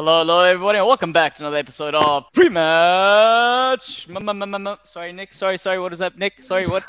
Hello, hello, everybody, and welcome back to another episode of Pre-Match. Sorry, Nick. Sorry, sorry. What is that, Nick? Sorry, what?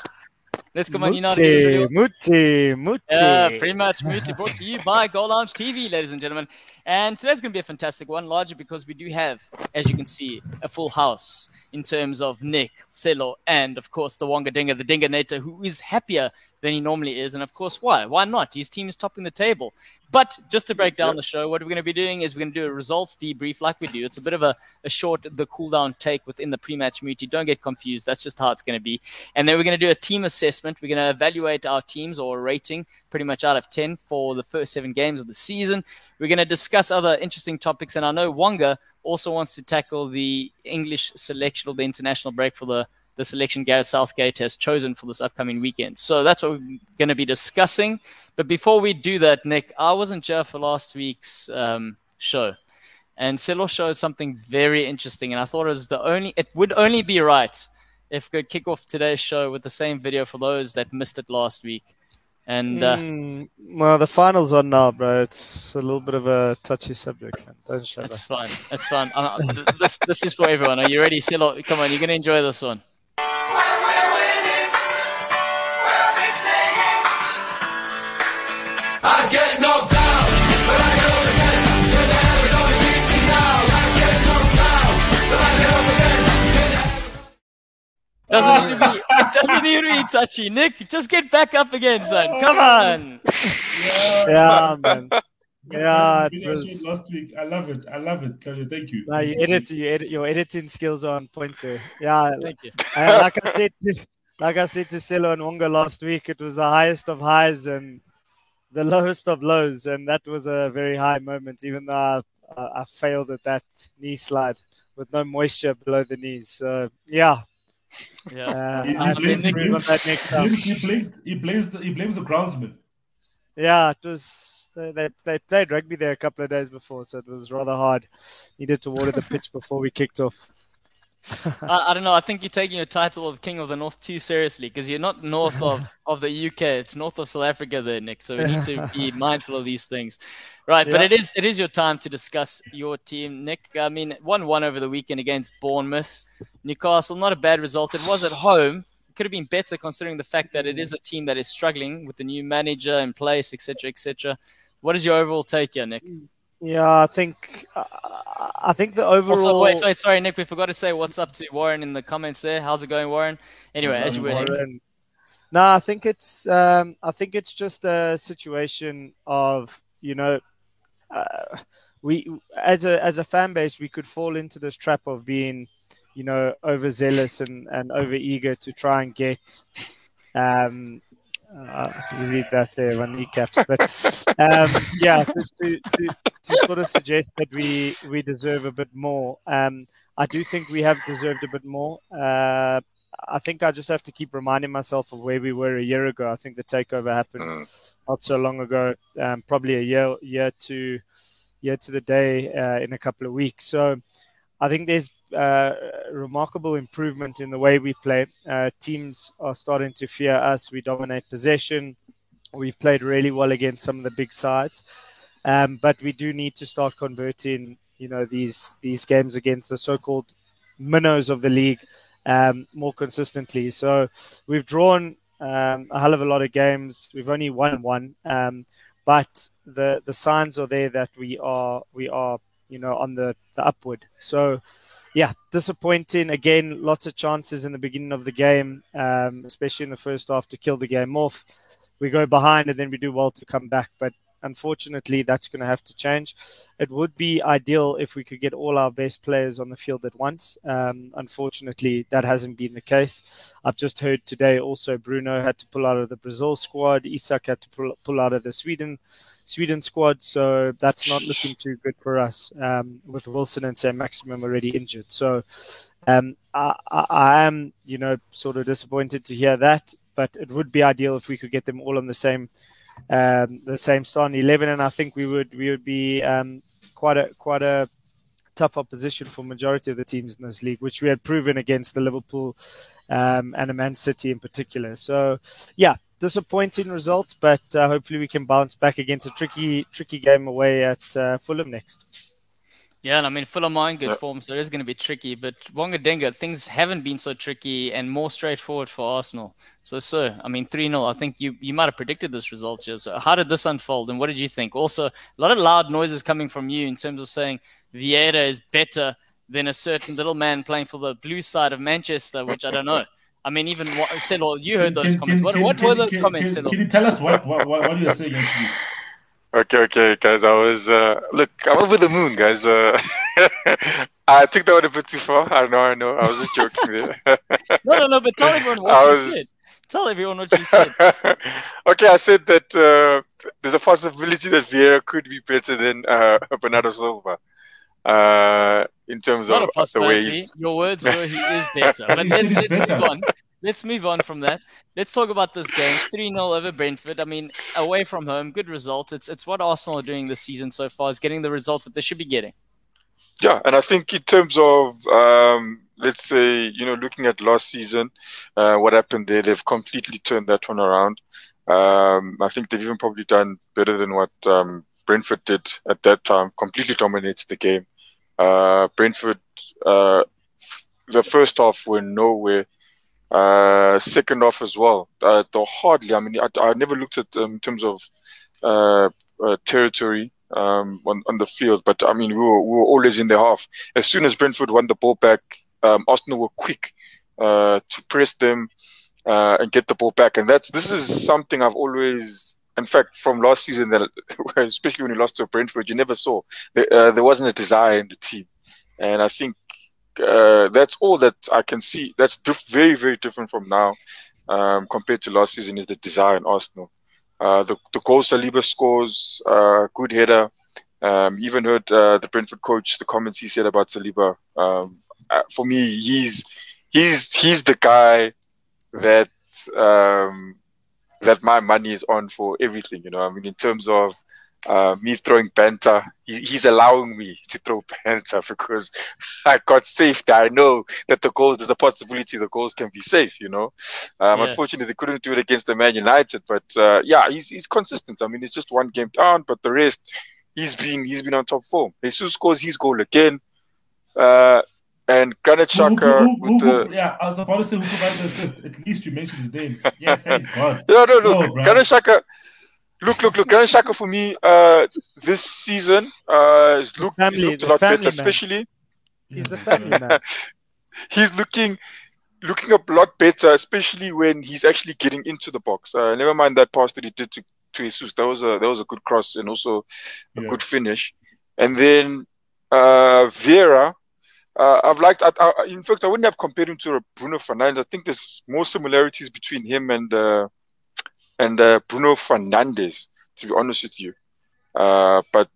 Let's come on, you know Muti, Muti, Muti. Yeah, Pre-Match Muti brought to you by Goal Lounge TV, ladies and gentlemen. And today's going to be a fantastic one, largely because we do have, as you can see, a full house in terms of Nick, Selo, and of course the Wonga Dinga, the Dinga Nator, who is happier than he normally is. And of course, why? Why not? His team is topping the table. But just to break down the show, what we're going to be doing is we're going to do a results debrief like we do. It's a bit of a, a short, the cool down take within the pre match meeting. Don't get confused. That's just how it's going to be. And then we're going to do a team assessment. We're going to evaluate our teams or rating pretty much out of 10 for the first seven games of the season. We're going to discuss other interesting topics. And I know Wonga also wants to tackle the English selection or the international break for the the selection Gareth Southgate has chosen for this upcoming weekend. So that's what we're going to be discussing. But before we do that, Nick, I wasn't here for last week's um, show. And Silo showed something very interesting. And I thought it was the only, it would only be right if we could kick off today's show with the same video for those that missed it last week. And uh, mm, well, the finals on now, bro. It's a little bit of a touchy subject. Man. Don't show That's that. fine. That's fine. Uh, this, this is for everyone. Are you ready, Silo? Come on, you're going to enjoy this one. Doesn't need to be. It doesn't need to be touchy. Nick, just get back up again, son. Come on. Yeah, yeah man. Yeah, it was last week. I love it. I love it. Thank you. Nah, you edit, you edit, your editing skills are on point there. Yeah, thank you. Uh, like I said, like I said to Silo and Wonga last week, it was the highest of highs and the lowest of lows, and that was a very high moment. Even though I, I failed at that knee slide with no moisture below the knees. So yeah, yeah, uh, he, he, blames, he, blames, he, blames, he, blames the, he blames the groundsman. Yeah, it was. They, they played rugby there a couple of days before, so it was rather hard. Needed to water the pitch before we kicked off. I, I, don't know. I think you're taking your title of King of the North too seriously because you're not north of, of the UK. It's north of South Africa there, Nick. So we need to be mindful of these things. Right. Yeah. But it is it is your time to discuss your team, Nick. I mean, 1 1 over the weekend against Bournemouth. Newcastle, not a bad result. It was at home. It could have been better considering the fact that it is a team that is struggling with the new manager in place, etc., etc. What is your overall take here, Nick? Yeah, I think uh, I think the overall. Also, wait, wait, sorry, Nick. We forgot to say what's up to Warren in the comments there. How's it going, Warren? Anyway, as you were. No, I think it's um, I think it's just a situation of you know, uh, we as a as a fan base we could fall into this trap of being, you know, overzealous and and over eager to try and get um, uh, you read that there on kneecaps, but um, yeah, to, to, to, to, sort of suggest that we we deserve a bit more. Um, I do think we have deserved a bit more. Uh, I think I just have to keep reminding myself of where we were a year ago. I think the takeover happened mm. not so long ago, um, probably a year year to year to the day uh, in a couple of weeks. So I think there's uh, remarkable improvement in the way we play. Uh, teams are starting to fear us. We dominate possession. We've played really well against some of the big sides, um, but we do need to start converting. You know these these games against the so-called minnows of the league um, more consistently. So we've drawn um, a hell of a lot of games. We've only won one, um, but the the signs are there that we are we are you know, on the, the upward. So, yeah, disappointing. Again, lots of chances in the beginning of the game, um, especially in the first half to kill the game off. We go behind and then we do well to come back. But unfortunately, that's going to have to change. It would be ideal if we could get all our best players on the field at once. Um, unfortunately, that hasn't been the case. I've just heard today also Bruno had to pull out of the Brazil squad. Isak had to pull, pull out of the Sweden Sweden squad. So that's not looking too good for us um, with Wilson and Saint-Maximin already injured. So um, I, I, I am, you know, sort of disappointed to hear that. But it would be ideal if we could get them all on the same um, the same starting eleven, and I think we would we would be um, quite a quite a tough opposition for majority of the teams in this league, which we had proven against the Liverpool um, and a Man City in particular. So, yeah, disappointing result, but uh, hopefully we can bounce back against a tricky tricky game away at uh, Fulham next. Yeah, and I mean Fulham are in good form, so it is going to be tricky. But Wonga Denga, things haven't been so tricky and more straightforward for Arsenal. So, sir, I mean, 3 0. I think you, you might have predicted this result, Joe. So, how did this unfold and what did you think? Also, a lot of loud noises coming from you in terms of saying Vieira is better than a certain little man playing for the blue side of Manchester, which I don't know. I mean, even what, Selo, you heard those can, comments. Can, what, can, what were those comments, can, can, you tell us what, what, what you're saying actually? Okay, okay, guys. I was uh, look. I'm over the moon, guys. Uh, I took that one a bit too far. I know, I know. I was just joking there. no, no, no. But tell everyone what I was... you said. Tell everyone what you said. okay, I said that uh, there's a possibility that Vieira could be better than uh, Bernardo Silva. Uh, in terms Not of the way he's... your words were he is better. But let's, let's move on let's move on from that. Let's talk about this game. 3 0 over Brentford. I mean, away from home, good results. It's it's what Arsenal are doing this season so far, is getting the results that they should be getting. Yeah, and I think in terms of, um, let's say, you know, looking at last season, uh, what happened there, they've completely turned that one around. Um, I think they've even probably done better than what um, Brentford did at that time, completely dominated the game. Uh, Brentford, uh, the first half were nowhere. Uh, second off as well, uh, though hardly. I mean, I, I never looked at um, in terms of uh, uh, territory um, on, on the field, but I mean, we were, we were always in the half. As soon as Brentford won the ball back, um, Arsenal were quick uh, to press them uh, and get the ball back. And that's this is something I've always, in fact, from last season, that especially when we lost to Brentford, you never saw. There, uh, there wasn't a desire in the team, and I think uh, that's all that I can see. That's diff- very, very different from now um, compared to last season. Is the desire in Arsenal. Uh, the the goal Saliba scores, uh, good header. Um, even heard uh, the Brentford coach the comments he said about Saliba. Um, uh, for me, he's he's he's the guy that um, that my money is on for everything. You know, I mean, in terms of uh, me throwing banter. He, he's allowing me to throw banter because I got safety. I know that the goals, there's a possibility the goals can be safe, you know. Um, yeah. Unfortunately, they couldn't do it against the Man United, but uh, yeah, he's, he's consistent. I mean, it's just one game down, but the rest, he's been he's been on top form. Jesus scores his goal again. Uh, and Granit Xhaka with the yeah, I was about to say who provided the assist. At least you mentioned his name. Yeah, thank God. no, no, no. no Granit Xhaka Look, look, look. Granit Xhaka for me uh, this season uh, looked, family, looked a lot better, man. especially. He's the family man. he's looking looking a lot better, especially when he's actually getting into the box. Uh, never mind that pass that he did to, to Jesus. That was a that was a good cross and also a yeah. good finish. And then uh, Vieira, uh, I've liked. I, I, in fact, I wouldn't have compared him to Bruno Fernandes. I think there's more similarities between him and uh, and uh, Bruno Fernandes, to be honest with you. Uh, but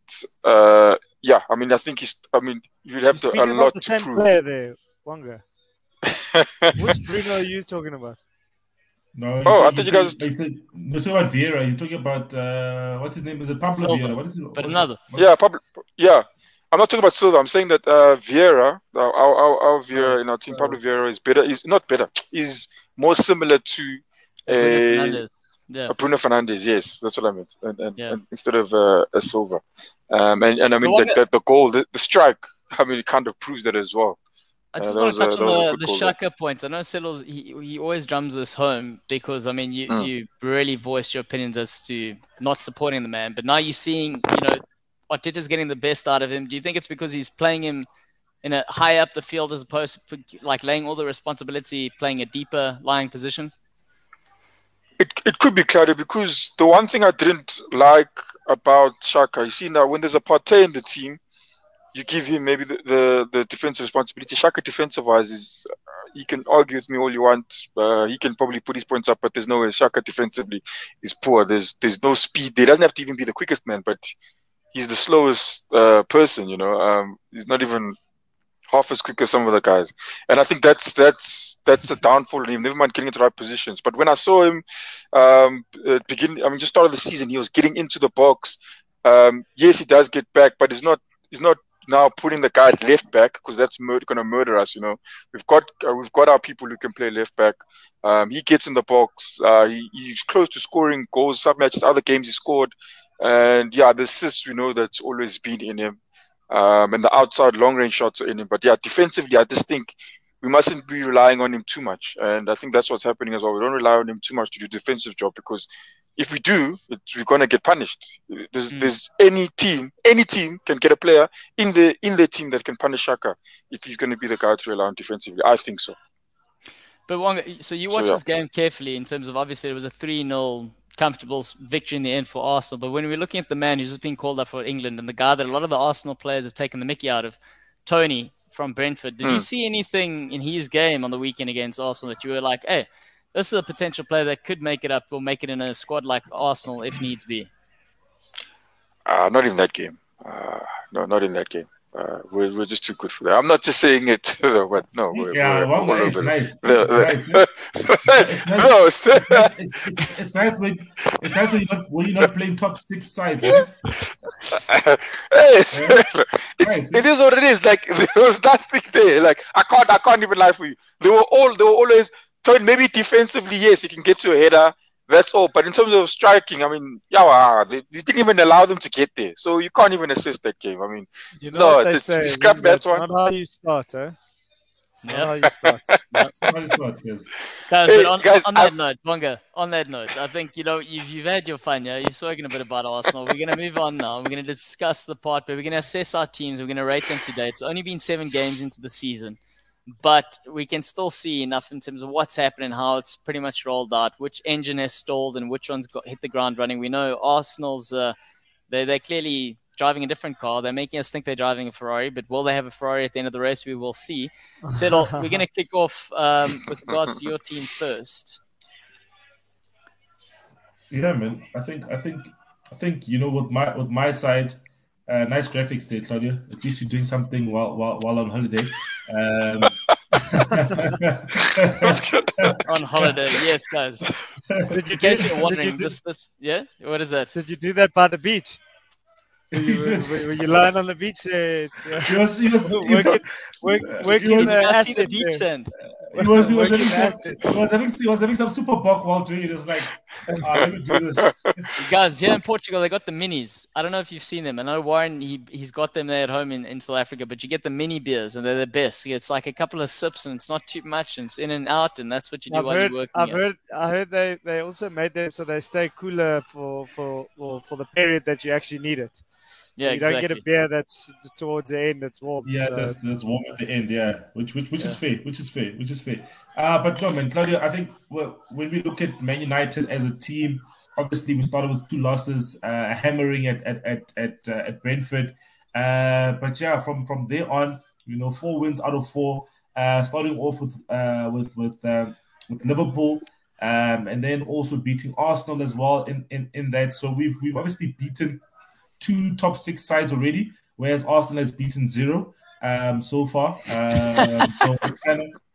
uh, yeah, I mean, I think he's. I mean, you'd have to a lot the to prove. Player there, Wonga. Which Bruno are you talking about? No. Oh, I think you guys. Said, no, so about Vieira. He's talking about uh, what's his name? Is it Pablo Silva. Vieira? What is it? But another. Yeah, Pablo. Yeah. I'm not talking about Silva. I'm saying that uh, Vieira, our, our, our Vieira in our team, Pablo Vieira, is better. Is not better. Is more similar to a yeah. Uh, Bruno Fernandes, yes, that's what I meant. And, and, yeah. and instead of uh, a Silva, Um, and, and I mean, the, the, the, goal, the, the, strike, I mean, it kind of proves that as well. I just uh, want to touch a, on the, the Xhaka point. I know Silos, he, he always drums this home because, I mean, you, mm. you really voiced your opinions as to not supporting the man. But now you're seeing, you know, Arteta's getting the best out of him. Do you think it's because he's playing him in a high up the field as opposed to like laying all the responsibility, playing a deeper lying position? It, it could be cloudy because the one thing I didn't like about Xhaka, you see now when there's a Partey in the team, you give him maybe the, the, the defensive responsibility. Xhaka defensive wise is uh, he can argue with me all you want. Uh, he can probably put his points up, but there's no way Xhaka defensively is poor. There's there's no speed. He doesn't have to even be the quickest man, but he's the slowest uh, person. You know, um, he's not even half as quick as some of the guys. And I think that's that's that's the downfall in him. Never mind getting into right positions. But when I saw him um, begin, I mean, just start of the season, he was getting into the box. Um, yes, he does get back, but he's not he's not now putting the guy left back because that's mur- going to murder us. You know, we've got uh, we've got our people who can play left back. Um, he gets in the box. Uh, he, he's close to scoring goals. Some matches, other games he scored, and yeah, the assists we know that's always been in him. Um, and the outside long range shots in him. But yeah, defensively, I just think we mustn't be relying on him too much. And I think that's what's happening as well. We don't rely on him too much to do defensive job because if we do, we're going to get punished. There's, mm. there's, any team, any team can get a player in the in the team that can punish Xhaka if he's going to be the guy to rely on defensively. I think so. But Wonga, so you watched so, yeah. this game carefully in terms of obviously it was a 3 0 comfortable victory in the end for Arsenal. But when we're looking at the man who's just been called up for England and the guy that a lot of the Arsenal players have taken the mickey out of, Toney from Brentford, did you hmm. see anything in his game on the weekend against Arsenal that you were like, hey, this is a potential player that could make it up or make it in a squad like Arsenal if needs be? Uh, not in that game. Uh, no, not in that game. Uh, we're, we're just too good for that. I'm not just saying it, but no. We're, yeah, we're, one way it's nice. it's it's. No, it's, it's, it's, it's, nice when it's nice when you're not, when you're not playing top six sides. Eh? hey, it's, yeah. nice, it is what it is. Like there was nothing there. Like I can't, I can't even lie for you. They were all, they were always. Maybe defensively, yes, you can get to a header that's all. But in terms of striking, I mean, yeah, they, you didn't even allow them to get there, so you can't even assist that game. I mean, you know no, it's, say, scrap that one. Not how you start, eh? It's not how you start. That's how you start, guys. Guys, hey, on, guys, on, that I'm... note, Bonga, on that note, I think you know you've, you've had your fun. Yeah, you've spoken a bit about Arsenal. We're gonna move on now. We're gonna discuss the part, but we're gonna assess our teams. We're gonna rate them today. It's only been seven games into the season but we can still see enough in terms of what's happening, how it's pretty much rolled out, which engine has stalled, and which one's got hit the ground running. We know Arsenal's uh, they they're clearly driving a different car. They're making us think they're driving a Ferrari, but will they have a Ferrari at the end of the race? We will see. So we're going to kick off um, with regards to your team first. Yeah, man. I think I think I think you know with my with my side. Uh, nice graphics there, Claudia. At least you're doing something while while, while on holiday. Um, on holiday, yes, guys. Did you, in case you're wondering, this, this, yeah, what is that? Did you do that by the beach? Were you, were, were you lying on the beach? Uh, he was, he was, working, work, working the acid beach sand. He was, he was, having some, he was having, he was having some super buck while doing it. It was like, oh, let me do this. Guys, here in Portugal, they got the minis. I don't know if you've seen them. I know Warren, he, he's got them there at home in, in South Africa, but you get the mini beers and they're the best. It's like a couple of sips and it's not too much and it's in and out and that's what you do I've while heard, you're working. I've heard, I heard they, they also made them so they stay cooler for, for, for, for the period that you actually need it. Yeah, you exactly. don't get a beer that's towards the end that's warm. Yeah, so. that's, that's warm at the end. Yeah, which which which yeah. is fair. Which is fair. Which is fair. Uh, but no, man, Claudia, I think well, when we look at Man United as a team, obviously we started with two losses, uh, hammering at at at at, uh, at Brentford. Uh, but yeah, from from there on, you know, four wins out of four. Uh, starting off with uh, with with um, with Liverpool, um, and then also beating Arsenal as well in, in, in that. So we've we've obviously beaten two top six sides already, whereas Arsenal has beaten zero um, so far. Um, so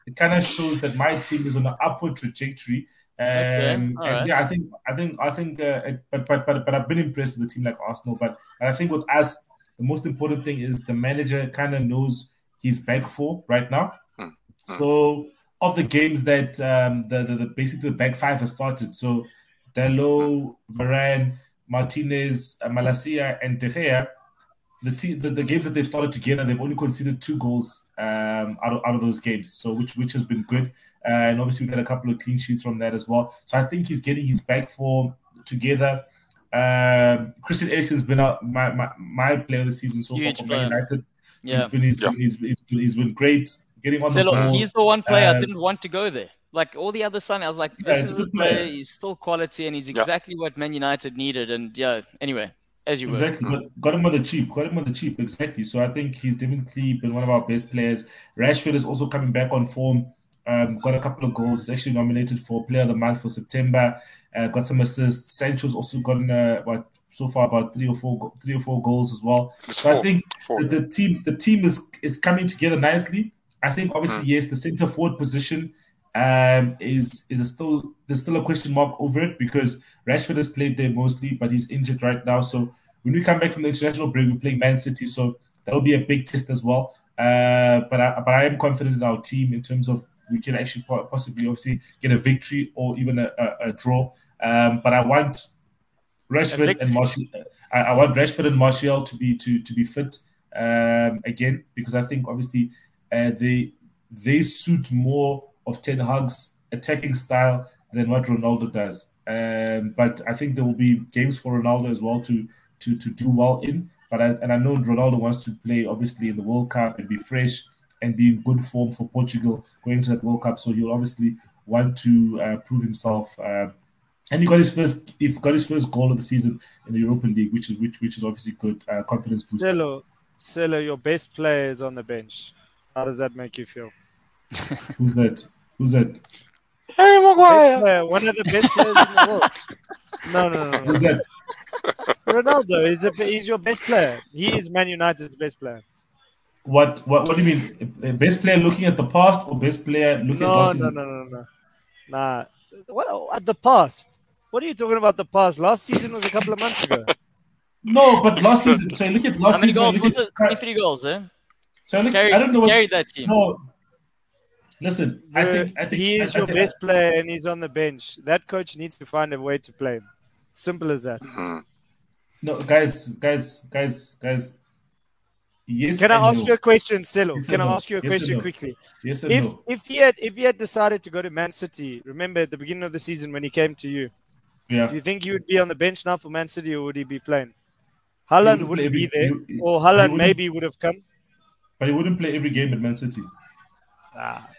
it kind of shows that my team is on an upward trajectory. Um, okay. and right. yeah, I think I think I think, uh, but but but but I've been impressed with a team like Arsenal. But I think with us, the most important thing is the manager kind of knows he's back for right now. Hmm. Hmm. So of the games that um, the, the, the basically the back five has started, so Delo, Varane, Martinez, uh, Malacia, and De Gea, the, te- the, the games that they've started together, they've only conceded two goals um, out of out of those games. So which which has been good, uh, and obviously we've had a couple of clean sheets from that as well. So I think he's getting his back form together. Um, Christian Eriksen's been out, my, my my player of the season so Huge far for Man United. Yeah. He's been he's, yeah. been, he's, he's, he's been great getting on so the look, ball. He's the one player um, I didn't want to go there. Like all the other sign, I was like, this yeah, is a player. player. He's still quality, and he's exactly yeah. what Man United needed. And yeah, anyway, as you exactly got, got, him on the cheap, got him on the cheap, exactly. So I think he's definitely been one of our best players. Rashford is also coming back on form. Um, got a couple of goals. He's actually nominated for Player of the Month for September. Uh, got some assists. Sancho's also gotten uh, what so far about three or four three or four goals as well. So I think the, the, team the team is is coming together nicely. I think obviously mm. yes, the centre forward position um, is is still there's still a question mark over it because Rashford has played there mostly, but he's injured right now. So when we come back from the international break, we're playing Man City, so that'll be a big test as well. Uh, but I, but I am confident in our team in terms of we can actually possibly obviously get a victory or even a, a, a draw. Um, but I want Rashford and Martial. I, I, want Rashford and Martial to be to to be fit um, again because I think obviously uh, they they suit more of Ten Hag's attacking style than what Ronaldo does. Um, but I think there will be games for Ronaldo as well to to to do well in. But I, and I know Ronaldo wants to play obviously in the World Cup and be fresh and be in good form for Portugal going to that World Cup. So he'll obviously want to uh, prove himself. Uh, and he got his first, he got his first goal of the season in the European League, which is which which is obviously good uh, confidence boost. Celo, Celo, your best player is on the bench. How does that make you feel? Who's that? Who's that? Harry Maguire. Player, one of the best players in the world. No, no, no, no. Who's that? Ronaldo is a, he's your best player. He is Man United's best player. What what what do you mean? Best player looking at the past or best player looking at No, last no, season? no, no, no. Nah. What at the past? What are you talking about? The past? Last season was a couple of months ago. No, but last season. So look at last How many season. goals look was at- 23 goals, eh? So look, Carried, I don't know what. carried that team. No. Listen, I think I think he is I your best player and he's on the bench. That coach needs to find a way to play him. Simple as that. No, guys, guys, guys, guys. Yes. Can I ask no. you a question, Stelo? Yes Can or I no? ask you a Yes question no? quickly? Yes If no. if he had if he had decided to go to Man City, remember at the beginning of the season when he came to you, yeah. do you think he would be on the bench now for Man City or would he be playing? Haaland wouldn't wouldn't play be there, he- he- or Haaland maybe would have come. But he wouldn't play every game at Man City. Ah,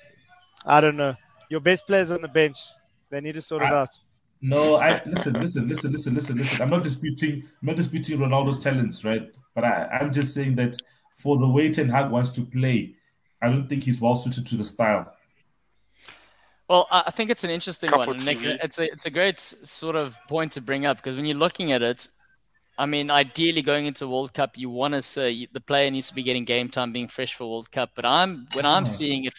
I don't know. Your best players on the bench. They need to sort it out. No, I listen, listen, listen, listen, listen, listen. I'm not disputing, I'm not disputing Ronaldo's talents, right? But I, I'm just saying that for the way Ten Hag wants to play, I don't think he's well suited to the style. Well, I I think it's an interesting Cup one. and Nick, it's a it's a great sort of point to bring up because when you're looking at it, I mean, ideally going into World Cup, you want to say the player needs to be getting game time, being fresh for World Cup. But I'm when I'm hmm. seeing it,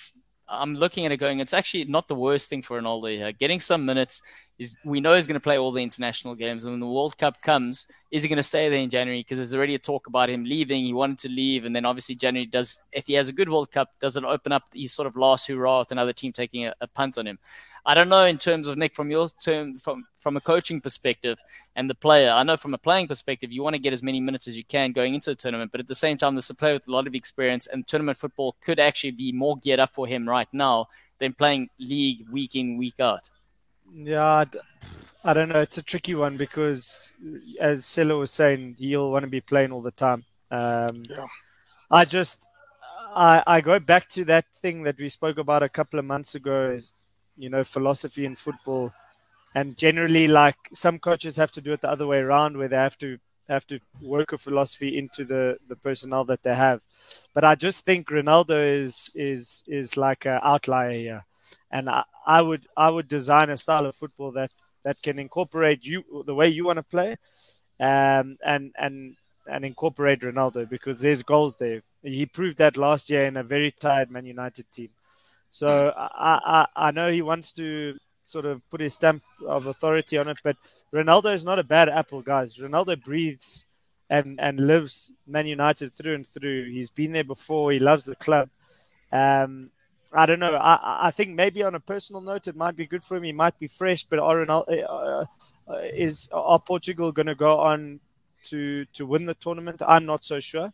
I'm looking at it going, it's actually not the worst thing for Ronaldo here. Getting some minutes is we know he's going to play all the international games, and when the World Cup comes, is he going to stay there in January? Because there's already a talk about him leaving. He wanted to leave, and then obviously January does. If he has a good World Cup, does it open up his sort of last hurrah with another team taking a, a punt on him? I don't know in terms of Nick from your term from from a coaching perspective and the player. I know from a playing perspective, you want to get as many minutes as you can going into the tournament, but at the same time, there's a player with a lot of experience, and tournament football could actually be more geared up for him right now than playing league week in week out. Yeah, I don't know. It's a tricky one because, as Silla was saying, he'll want to be playing all the time. Um, I just, I, I go back to that thing that we spoke about a couple of months ago. Is you know philosophy in football, and generally, like some coaches have to do it the other way around, where they have to have to work a philosophy into the the personnel that they have. But I just think Ronaldo is is is like an outlier here and I, I would I would design a style of football that that can incorporate you the way you want to play, um, and and and incorporate Ronaldo because there's goals there. He proved that last year in a very tired Man United team. So I, I I know he wants to sort of put his stamp of authority on it, but Ronaldo is not a bad apple, guys. Ronaldo breathes and and lives Man United through and through. He's been there before. He loves the club. Um, I don't know. I, I- think maybe on a personal note, it might be good for him. He might be fresh, but are, Ronaldo, uh, uh, is are Portugal going to go on to to win the tournament? I'm not so sure.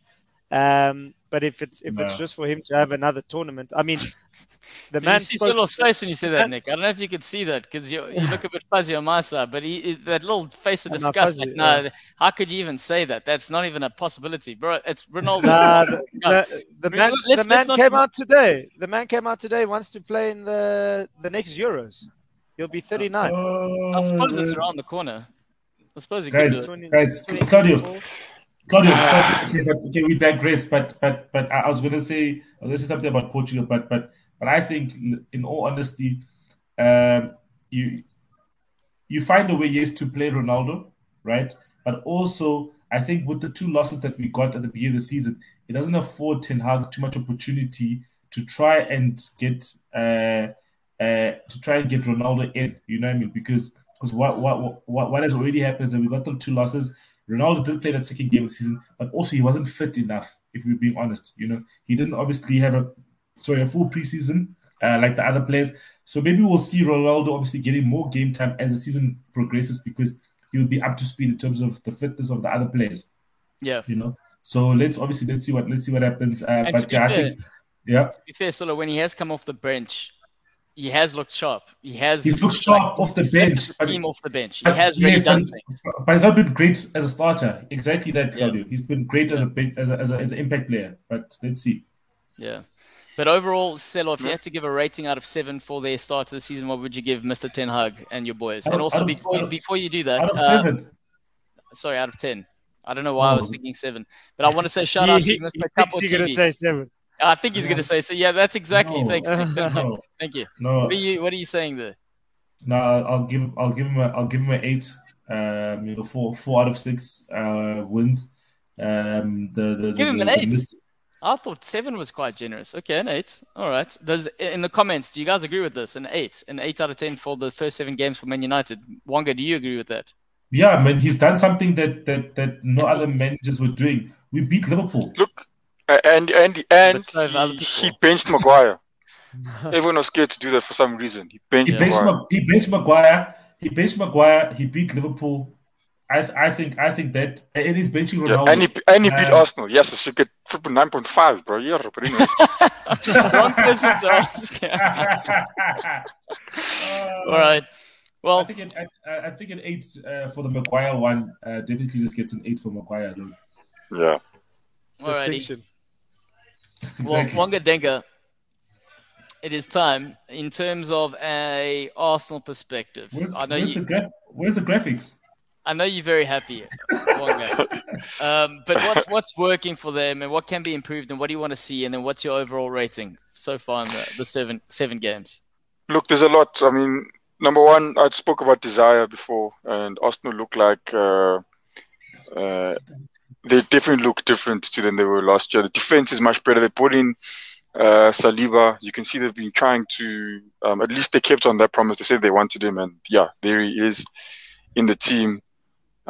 Um, but if it's if it's just for him to have another tournament, I mean, the Did man you see spoke- Silo's face when you said that, Nick? I don't know if you could see that because you, you look a bit fuzzy on my side, but he, he- that little face of I'm disgust, fuzzy, like, no, yeah. how could you even say that? That's not even a possibility, bro. It's Ronaldo. Nah, the, the, the man, Let's- the man let's not- came out today. The man came out today. Wants to play in the the next Euros. He'll be 39. I suppose it's around the corner. I suppose you could Guys, do it. 20 guys, 20 Claudio, Claudio, Claudio, okay, but, okay, we digress. But but but I I was going to say I was going to say something about Portugal, but but but I think, in all honesty, um, you you find a way yes to play Ronaldo, right? But also, I think with the two losses that we got at the beginning of the season, it doesn't afford Ten Hag too much opportunity to try and get uh, uh, to try and get Ronaldo in. You know what I mean? Because because what what what what has already happened is that we got them two losses. Ronaldo did play that second game of the season, but also he wasn't fit enough. If we're being honest, you know, he didn't obviously have a sorry a full preseason uh, like the other players. So maybe we'll see Ronaldo obviously getting more game time as the season progresses because he will be up to speed in terms of the fitness of the other players. Yeah. You know, So let's obviously let's see what let's see what happens. Uh, but yeah, I think yeah. To be fair, Solo, when he has come off the bench, he has looked sharp. He has. He's looked sharp off the bench. The team off the bench. He has really yes, done but, things. But he's not been great as a starter. Exactly that, Claudio. Yeah. He's been great as a as a, as, a, as an impact player. But let's see. Yeah. But overall, Selo, if you had to give a rating out of seven for their start to the season, what would you give Mr. Ten Hag and your boys? and also, before before you do that, out of uh, seven. Sorry, out of ten. I don't know why oh. I was thinking seven, but I want to say shout out to Mr. Couple You're going to say seven. I think he's going to say so. Yeah, that's exactly. No. Thanks. No. Thank you. No. What are you What are you saying there? No, I'll give I'll give him a I'll give him an eight. Um, you know, four four out of six uh, wins. Um, the, the, give the, him an eight. Miss... I thought seven was quite generous. Okay, an eight. All right. Does in the comments, do you guys agree with this? An eight, an eight out of ten for the first seven games for Man United. Wonga, do you agree with that? Yeah, man, he's done something that that that no other managers were doing. We beat Liverpool. Look, and and and he, he benched Maguire. Everyone was scared to do that for some reason. He benched, he benched Maguire. he benched Maguire. He benched Maguire. He beat Liverpool. I, I think I think that it is benching Ronaldo. Yeah, and he and he beat um, Arsenal. Yes, it should get triple nine point five, bro. Yeah, but anyway. Wrong person All right. Well, I think it, I, I think an eight uh, for the Maguire one. Uh, definitely just gets an eight for Maguire. Though. Yeah. Distinction. Exactly. Well, Wonga Denga, it is time in terms of a Arsenal perspective. Where's, I know where's you, the gra- where's the graphics? I know you're very happy, um, but what's what's working for them, and what can be improved, and what do you want to see, and then what's your overall rating so far in the, the seven seven games? Look, there's a lot. I mean, number one, I spoke about desire before, and Arsenal look like uh, uh, they definitely look different to than they were last year. The defense is much better. They put in uh, Saliba. You can see they've been trying to, um, at least they kept on that promise. They said they wanted him, and yeah, there he is in the team.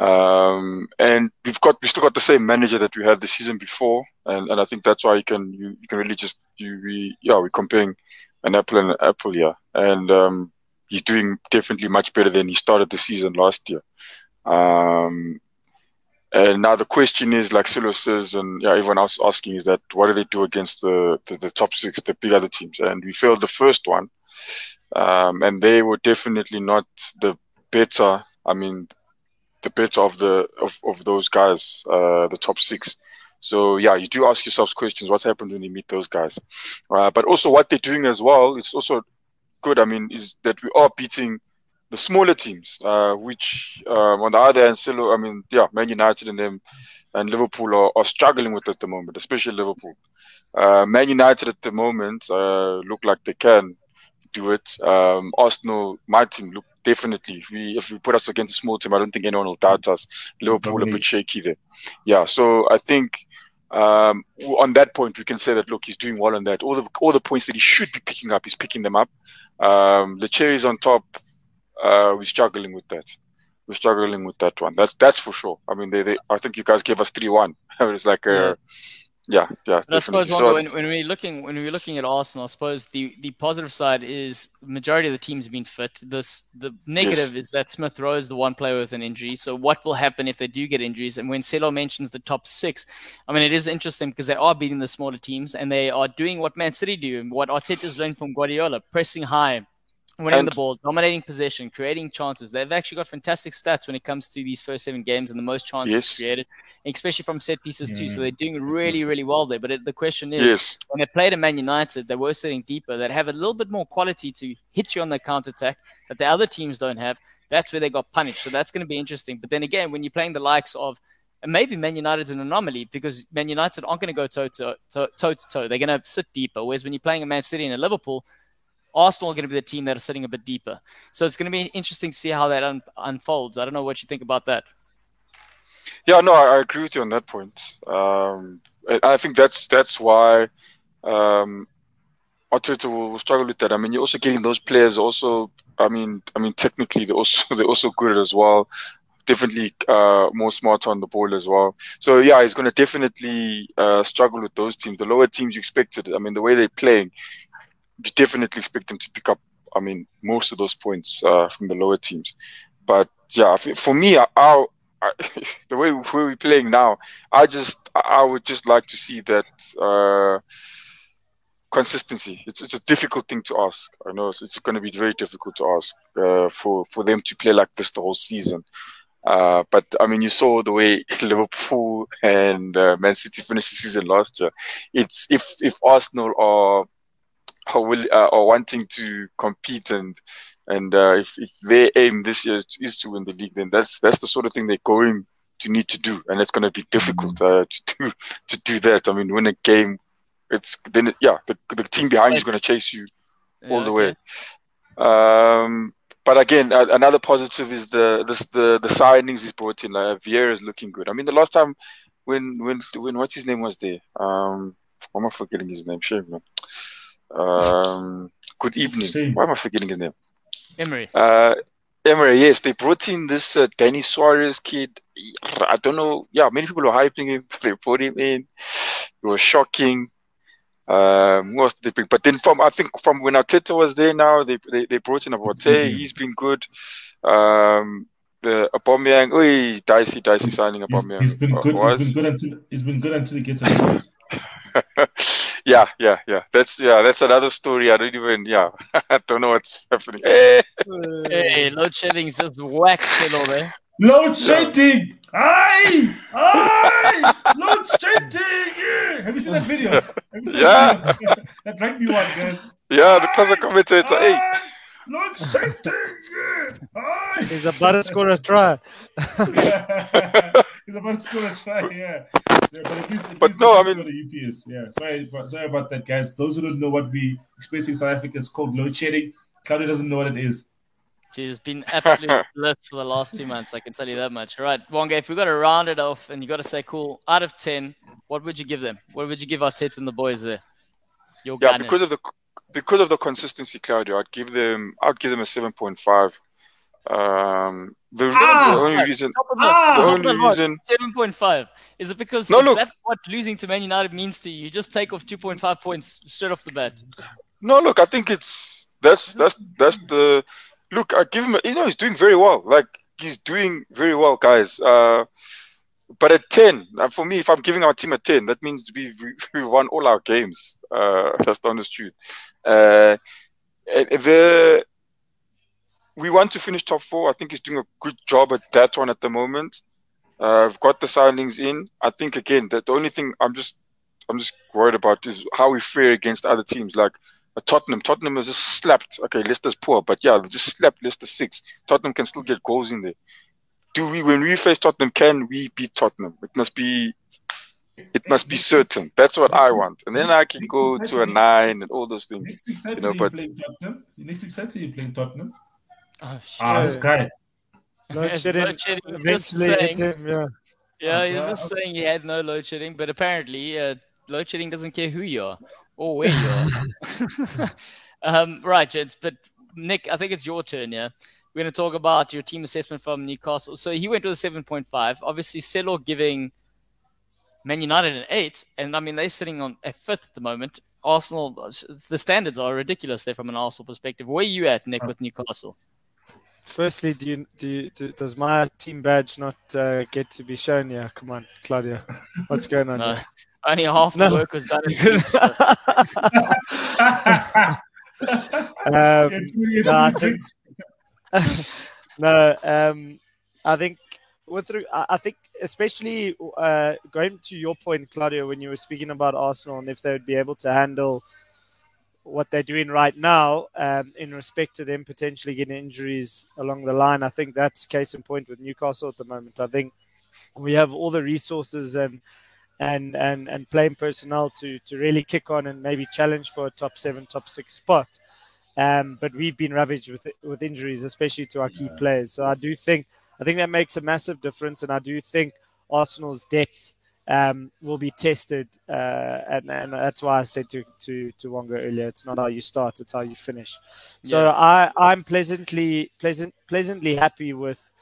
Um, and we've got we still got the same manager that we had the season before, and, and I think that's why you can you, you can really just you we yeah we're comparing an apple and an apple here, and um, he's doing definitely much better than he started the season last year. Um, and now the question is, like Silo says, and yeah, everyone else asking, is that what do they do against the, the, the top six, the big other teams? And we failed the first one, um, and they were definitely not the better. I mean, the better of the of, of those guys, uh, the top six. So yeah, you do ask yourselves questions: What's happened when you meet those guys? Uh, but also, what they're doing as well is also good. I mean, is that we are beating the smaller teams, uh, which um, on the other hand, still, I mean, yeah, Man United and them and Liverpool are, are struggling with at the moment, especially Liverpool. Uh, Man United at the moment uh, look like they can do it. Um, Arsenal, my team, look definitely. If we if we put us against a small team, I don't think anyone will doubt us. Liverpool a bit shaky there. Yeah, so I think um, on that point, we can say that look, he's doing well on that. All the all the points that he should be picking up, he's picking them up. Um, the cherries on top uh, we're struggling with that. We're struggling with that one. That's that's for sure. I mean, they, they I think you guys gave us three one. it's like a, yeah, yeah. Yeah. I suppose so, when, when we're looking when we're looking at Arsenal, I suppose the, the positive side is majority of the teams have been fit. This the negative yes. is that Smith Rowe is the one player with an injury. So what will happen if they do get injuries? And when Celo mentions the top six, I mean it is interesting because they are beating the smaller teams and they are doing what Man City do and what Arteta's learned from Guardiola, pressing high, winning and, the ball, dominating possession, creating chances. They've actually got fantastic stats when it comes to these first seven games and the most chances yes. created, especially from set pieces too. So mm. they're doing really, really well there. But it, the question is, yes. when they played at Man United, they were sitting deeper. That have a little bit more quality to hit you on the counter attack that the other teams don't have. That's where they got punished. So that's going to be interesting. But then again, when you're playing the likes of and maybe Man United's an anomaly because Man United aren't going to go toe to toe, toe to toe. They're going to sit deeper. Whereas when you're playing a Man City and a Liverpool, Arsenal are going to be the team that are sitting a bit deeper. So it's going to be interesting to see how that un- unfolds. I don't know what you think about that. Yeah, no, I, I agree with you on that point. Um, I think that's that's why um, Arteta will, will struggle with that. I mean, you're also getting those players. Also, I mean, I mean, technically they're also they're also good as well. Definitely uh, more smart on the ball as well. So yeah, he's going to definitely uh, struggle with those teams. The lower teams you expected. I mean, the way they're playing, definitely expect them to pick up. I mean, most of those points uh, from the lower teams. But yeah, for me, our the way we're playing now, I just I would just like to see that uh, consistency. It's it's a difficult thing to ask. I know it's, it's going to be very difficult to ask uh, for for them to play like this the whole season. Uh, but I mean, you saw the way Liverpool and uh, Man City finished the season last year. It's if if Arsenal are are, will, uh, are wanting to compete and and uh, if, if their aim this year is to, is to win the league, then that's that's the sort of thing they're going to need to do, and it's going to be difficult mm. uh, to do to do that. I mean, win a game, it's then yeah, the the team behind you is going to chase you all yeah, the way. Um, but again, uh, another positive is the this, the the signings he's brought in. Like Vieira is looking good. I mean, the last time when when when what's his name was there? Um, why am I forgetting his name? Shame, man. Um, good evening. Why am I forgetting his name? Emery. Uh, Emery, yes, they brought in this uh, Denis Suarez kid. I don't know. Yeah, many people are hyping him. They brought him in. It was shocking. Um, what they bring? But then from I think from when Arteta was there now, they they, they brought in Abote. Mm-hmm. He's been good. Um, the Aubameyang, oi, dicey, dicey signing Aubameyang. He's been good. Was. He's been good until he's been good until he gets a yeah, yeah, yeah. That's yeah, that's another story. I don't even yeah. I don't know what's happening. Eh. Hey, hey load shedding's just whacked it there. Load shedding! Aye! Aye! Load shedding! Yeah! Have you seen that video? Seen yeah. That, video? that rugby one, guys. Yeah, the Taza commentator. Hey! Load shedding! Aye! He's about to score a try. He's about to score a try, yeah. Yeah, but, at least, at but no, I mean, the UPS. Yeah, sorry, sorry about that, guys. Those who don't know what we experiencing in South Africa is called load shedding. Claudia doesn't know what it is. She's been absolutely bliss for the last two months. I can tell you that much. All right, Wonga, if we got to round it off and you got to say, cool, out of 10, what would you give them? What would you give our tits and the boys there? Your yeah, gunners. because of the because of the consistency, Claudia, I'd give them I'd give them a seven point five. Um, the, ah, the only reason, ah, the only reason, seven point five. Is it because no, look, that's what losing to Man United means to you? You just take off two point five points straight off the bat. No, look, I think it's that's that's that's the look. I give him. You know, he's doing very well. Like he's doing very well, guys. Uh, but at ten, uh, for me, if I'm giving our team a ten, that means we've we won all our games. Uh, that's the honest truth. Uh, the we want to finish top four. I think he's doing a good job at that one at the moment. Uh, I've got the signings in. I think again that the only thing I'm just I'm just worried about is how we fare against other teams like Tottenham. Tottenham has just slapped. Okay, Leicester's poor, but yeah, just slapped Leicester six. Tottenham can still get goals in there. Do we when we face Tottenham? Can we beat Tottenham? It must be. It must be certain. That's what I want, and then I can go to a nine and all those things. Next week you know, but playing Tottenham. Next week Saturday you're playing Tottenham. Oh, shit. Ah, this guy. Load shedding. Load shedding. Eventually, him, yeah. Yeah, he's just saying he had no load shedding, but apparently, uh, load shedding doesn't care who you are or where you are. um, right, gents. But Nick, I think it's your turn. Yeah, we're going to talk about your team assessment from Newcastle. So he went with a seven point five. Obviously, Celo giving Man United an eight, and I mean they're sitting on a fifth at the moment. Arsenal, the standards are ridiculous there from an Arsenal perspective. Where are you at, Nick, with Newcastle? Firstly, do you, do, you, do does my team badge not uh, get to be shown here? Come on, Claudia, what's going on? no, here? only half no. the work was done. um, no, I think, no, um, I think with I think especially uh, going to your point, Claudia, when you were speaking about Arsenal and if they would be able to handle what they're doing right now um, in respect to them potentially getting injuries along the line. I think that's case in point with Newcastle at the moment. I think we have all the resources and and and and playing personnel to to really kick on and maybe challenge for a top seven, top six spot. Um, but we've been ravaged with with injuries, especially to our key yeah. players. So I do think I think that makes a massive difference, and I do think Arsenal's depth um, will be tested, uh, and, and, that's why I said to, to to Wonga earlier, it's not how you start, it's how you finish. So yeah. I I'm pleasantly pleasant pleasantly happy with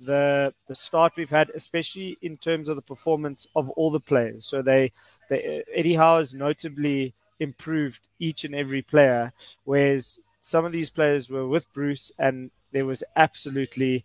the the start we've had, especially in terms of the performance of all the players. So they, they Eddie Howe has notably improved each and every player, whereas some of these players were with Bruce, and there was absolutely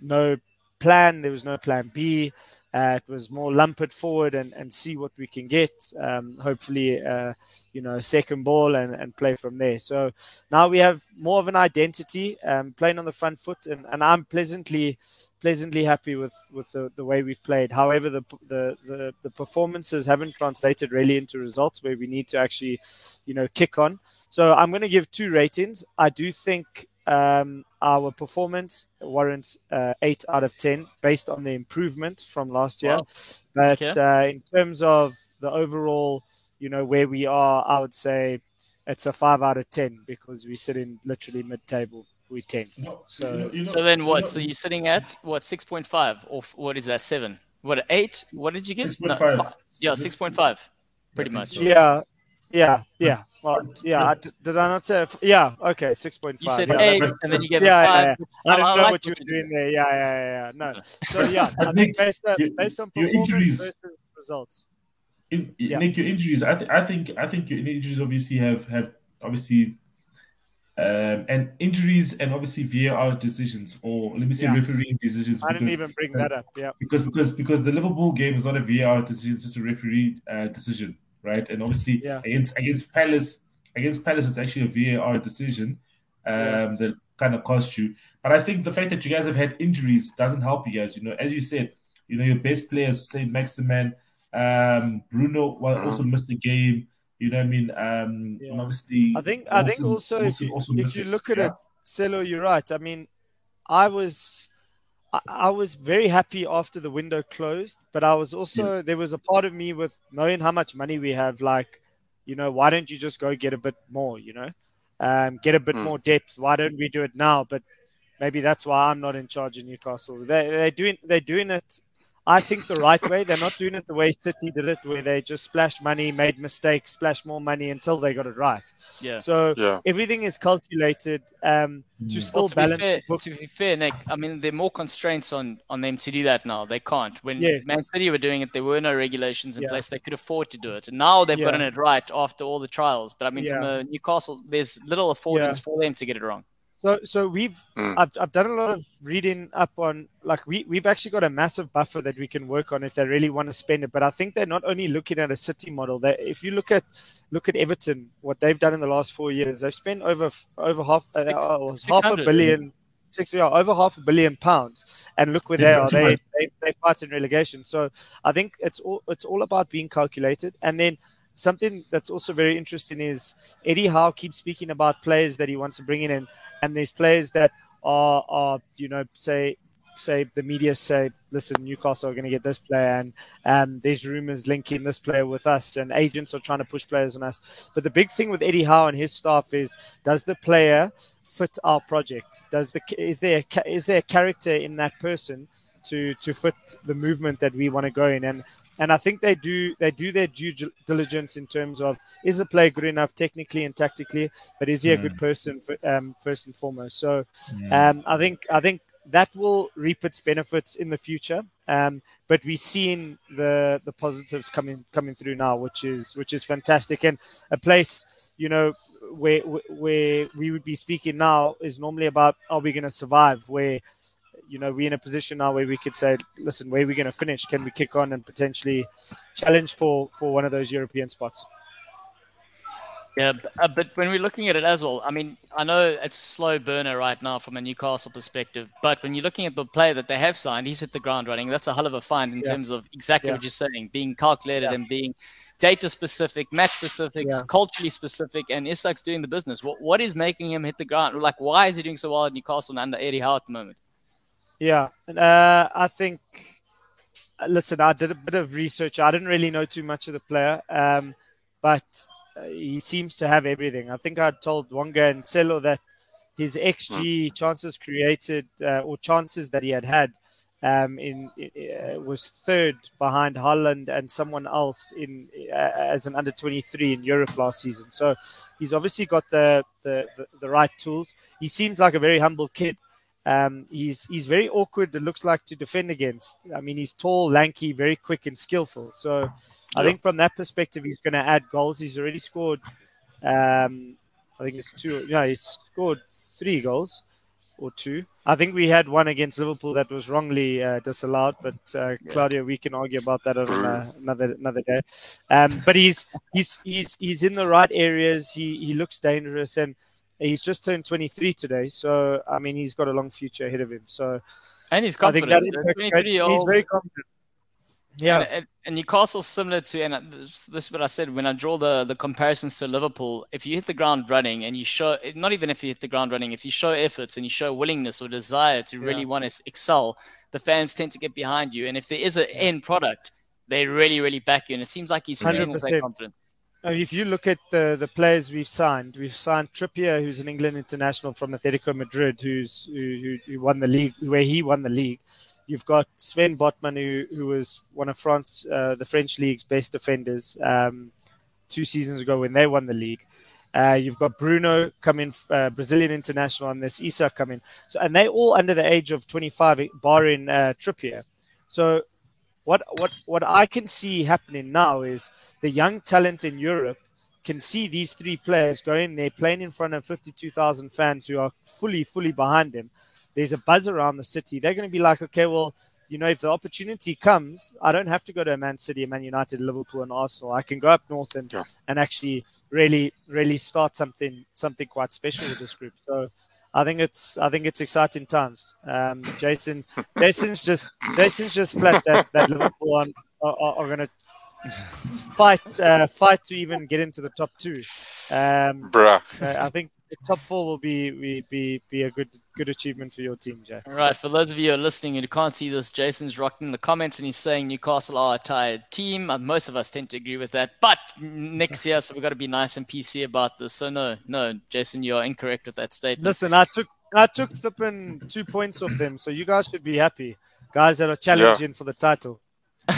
no plan. There was no plan B. Uh, it was more lump it forward and, and see what we can get. Um, hopefully, uh, you know, second ball and, and play from there. So now we have more of an identity, um, playing on the front foot, and, and I'm pleasantly pleasantly happy with, with the, the way we've played. However, the, the, the the performances haven't translated really into results where we need to actually, you know, kick on. So I'm going to give two ratings. I do think um, our performance warrants uh, eight out of ten based on the improvement from last year. Wow. But okay. uh, in terms of the overall, you know, where we are, I would say it's a five out of ten because we sit in literally mid-table. We ten. so, you know, you know, so then what? So you're sitting at what? Six point five, or what is that? Seven? What? Eight? What did you get? 6. No, five. Yeah, six point five. Pretty much. Yeah, yeah, yeah. Well, yeah. I, did I not say? Yeah. Okay. Six point five. You said yeah, eight, and then you gave yeah, five. Yeah, yeah. I don't I know like what you were doing there. Yeah, yeah, yeah. No. So yeah, I think based on based on performance versus results. In, yeah. Nick, your injuries. I, th- I think I think your injuries obviously have have obviously um, and injuries and obviously VAR decisions or let me say yeah. refereeing decisions. I because, didn't even bring that up. Yeah. Because because because the Liverpool game is not a VAR decision; it's just a referee uh, decision right? And obviously yeah. against against Palace, against Palace, it's actually a VAR decision um, yeah. that kind of cost you. But I think the fact that you guys have had injuries doesn't help you guys. You know, as you said, you know your best players, Saint-Maximin, um, Bruno, well, also mm-hmm. missed the game. You know what I mean? Um, yeah. and obviously, I think I think also, also if you, also if you look at yeah. it, Celo, you're right. I mean, I was I, was very happy after the window closed, but I was also yeah. there was a part of me with knowing how much money we have, like, you know, why don't you just go get a bit more, you know, um, get a bit mm. more depth? Why don't we do it now? But maybe that's why I'm not in charge of Newcastle. They, they're doing they're doing it I think the right way. They're not doing it the way City did it, where they just splashed money, made mistakes, splashed more money until they got it right. Yeah. So yeah. everything is calculated um, to mm. still well, to balance. Be fair, to be fair, Nick, I mean, there are more constraints on, on them to do that now. They can't. When yes. Man City were doing it, there were no regulations in yeah. place. They could afford to do it. And now they've yeah. gotten it right after all the trials. But I mean, from a Newcastle, there's little affordance for them to get it wrong. So, so we've mm. I've, I've done a lot of reading up on like we we've actually got a massive buffer that we can work on if they really want to spend it. But I think they're not only looking at a city model. They, if you look at look at Everton, what they've done in the last four years, they've spent over over half uh, uh half a billion. Six, yeah, over half a billion pounds, and look where yeah, they are. They, they they fight in relegation. So I think it's all it's all about being calculated, and then something that's also very interesting is Eddie Howe keeps speaking about players that he wants to bring in, and, and there's players that are, are you know, say say the media say, listen, Newcastle are going to get this player, and um, there's rumors linking this player with us, and agents are trying to push players on us. But the big thing with Eddie Howe and his staff is, does the player fit our project? Does the is there is there a character in that person to to fit the movement that we want to go in? And and I think they do they do their due diligence in terms of is the player good enough technically and tactically, but is he a mm. good person for, um, first and foremost? So mm. um, I think I think that will reap its benefits in the future. Um, but we're seeing the the positives coming coming through now, which is which is fantastic. And a place, you know, where where we would be speaking now is normally about are we going to survive? Where you know, we're in a position now where we could say, listen, where are we going to finish? Can we kick on and potentially challenge for, for one of those European spots? Yeah, uh, but when we're looking at it as well, I mean, I know it's slow burner right now from a Newcastle perspective, but when you're looking at the player that they have signed, he's hit the ground running. That's a hell of a find in yeah. terms of exactly yeah. what you're saying, being calculated yeah. and being data specific, match specific, culturally specific, and Isak's doing the business. What what is making him hit the ground? Like, why is he doing so well at Newcastle and under Eddie Howe at the moment? Yeah, uh, I think. Listen, I did a bit of research. I didn't really know too much of the player, um, but uh, he seems to have everything. I think I told Wonga and Celo that his XG chances created uh, or chances that he had had um, in uh, was third behind Haaland and someone else in uh, as an under 23 in Europe last season. So he's obviously got the, the, the, the right tools. He seems like a very humble kid. Um, he's he's very awkward. It looks like to defend against. I mean, he's tall, lanky, very quick and skillful. So, yeah. I think from that perspective, he's going to add goals. He's already scored. Um, I think it's two. No, he's scored three goals. or two. I think we had one against Liverpool that was wrongly uh, disallowed, but uh, Claudio, we can argue about that on uh, another another day. Um, but he's he's he's he's in the right areas. He he looks dangerous, and he's just turned 23 today. So I mean, he's got a long future ahead of him. So and he's confident. I think that is he's very confident. Yeah, and, and Newcastle's similar to, and this, this, is what I said when I draw the the comparisons to Liverpool. If you hit the ground running and you show, not even if you hit the ground running, if you show efforts and you show willingness or desire to really yeah. want to excel, the fans tend to get behind you. And if there is an end product, they really, really back you. And it seems like he's feeling with that confidence. If you look at the, the players we've signed, we've signed Trippier, who's an England international from Atletico Madrid, who's who, who won the league, where he won the league. You've got Sven Botman, who, who was one of France, uh, the French league's best defenders um, two seasons ago when they won the league. Uh, you've got Bruno coming, uh, Brazilian international, and this Isak coming. So, and they all under the age of 25, barring uh, Trippier. So, what what what I can see happening now is the young talent in Europe can see these three players going there playing in front of 52,000 fans who are fully fully behind them there's a buzz around the city. They're going to be like, okay, well, you know, if the opportunity comes, I don't have to go to a Man City, a Man United, Liverpool, and Arsenal. I can go up north and yeah. and actually really, really start something something quite special with this group. So I think it's I think it's exciting times. Um, Jason, Jason's just Jason's just flat that, that Liverpool are, are, are going to fight uh, fight to even get into the top two. Um, Bruh. Uh, I think top four will be be be a good good achievement for your team, Jay. All right. For those of you who are listening and who can't see this, Jason's rocking in the comments and he's saying Newcastle are a tired team. Uh, most of us tend to agree with that. But next year, so we've got to be nice and PC about this. So no, no, Jason, you are incorrect with that statement. Listen, I took I took flipping two points off them, so you guys should be happy, guys that are challenging yeah. for the title.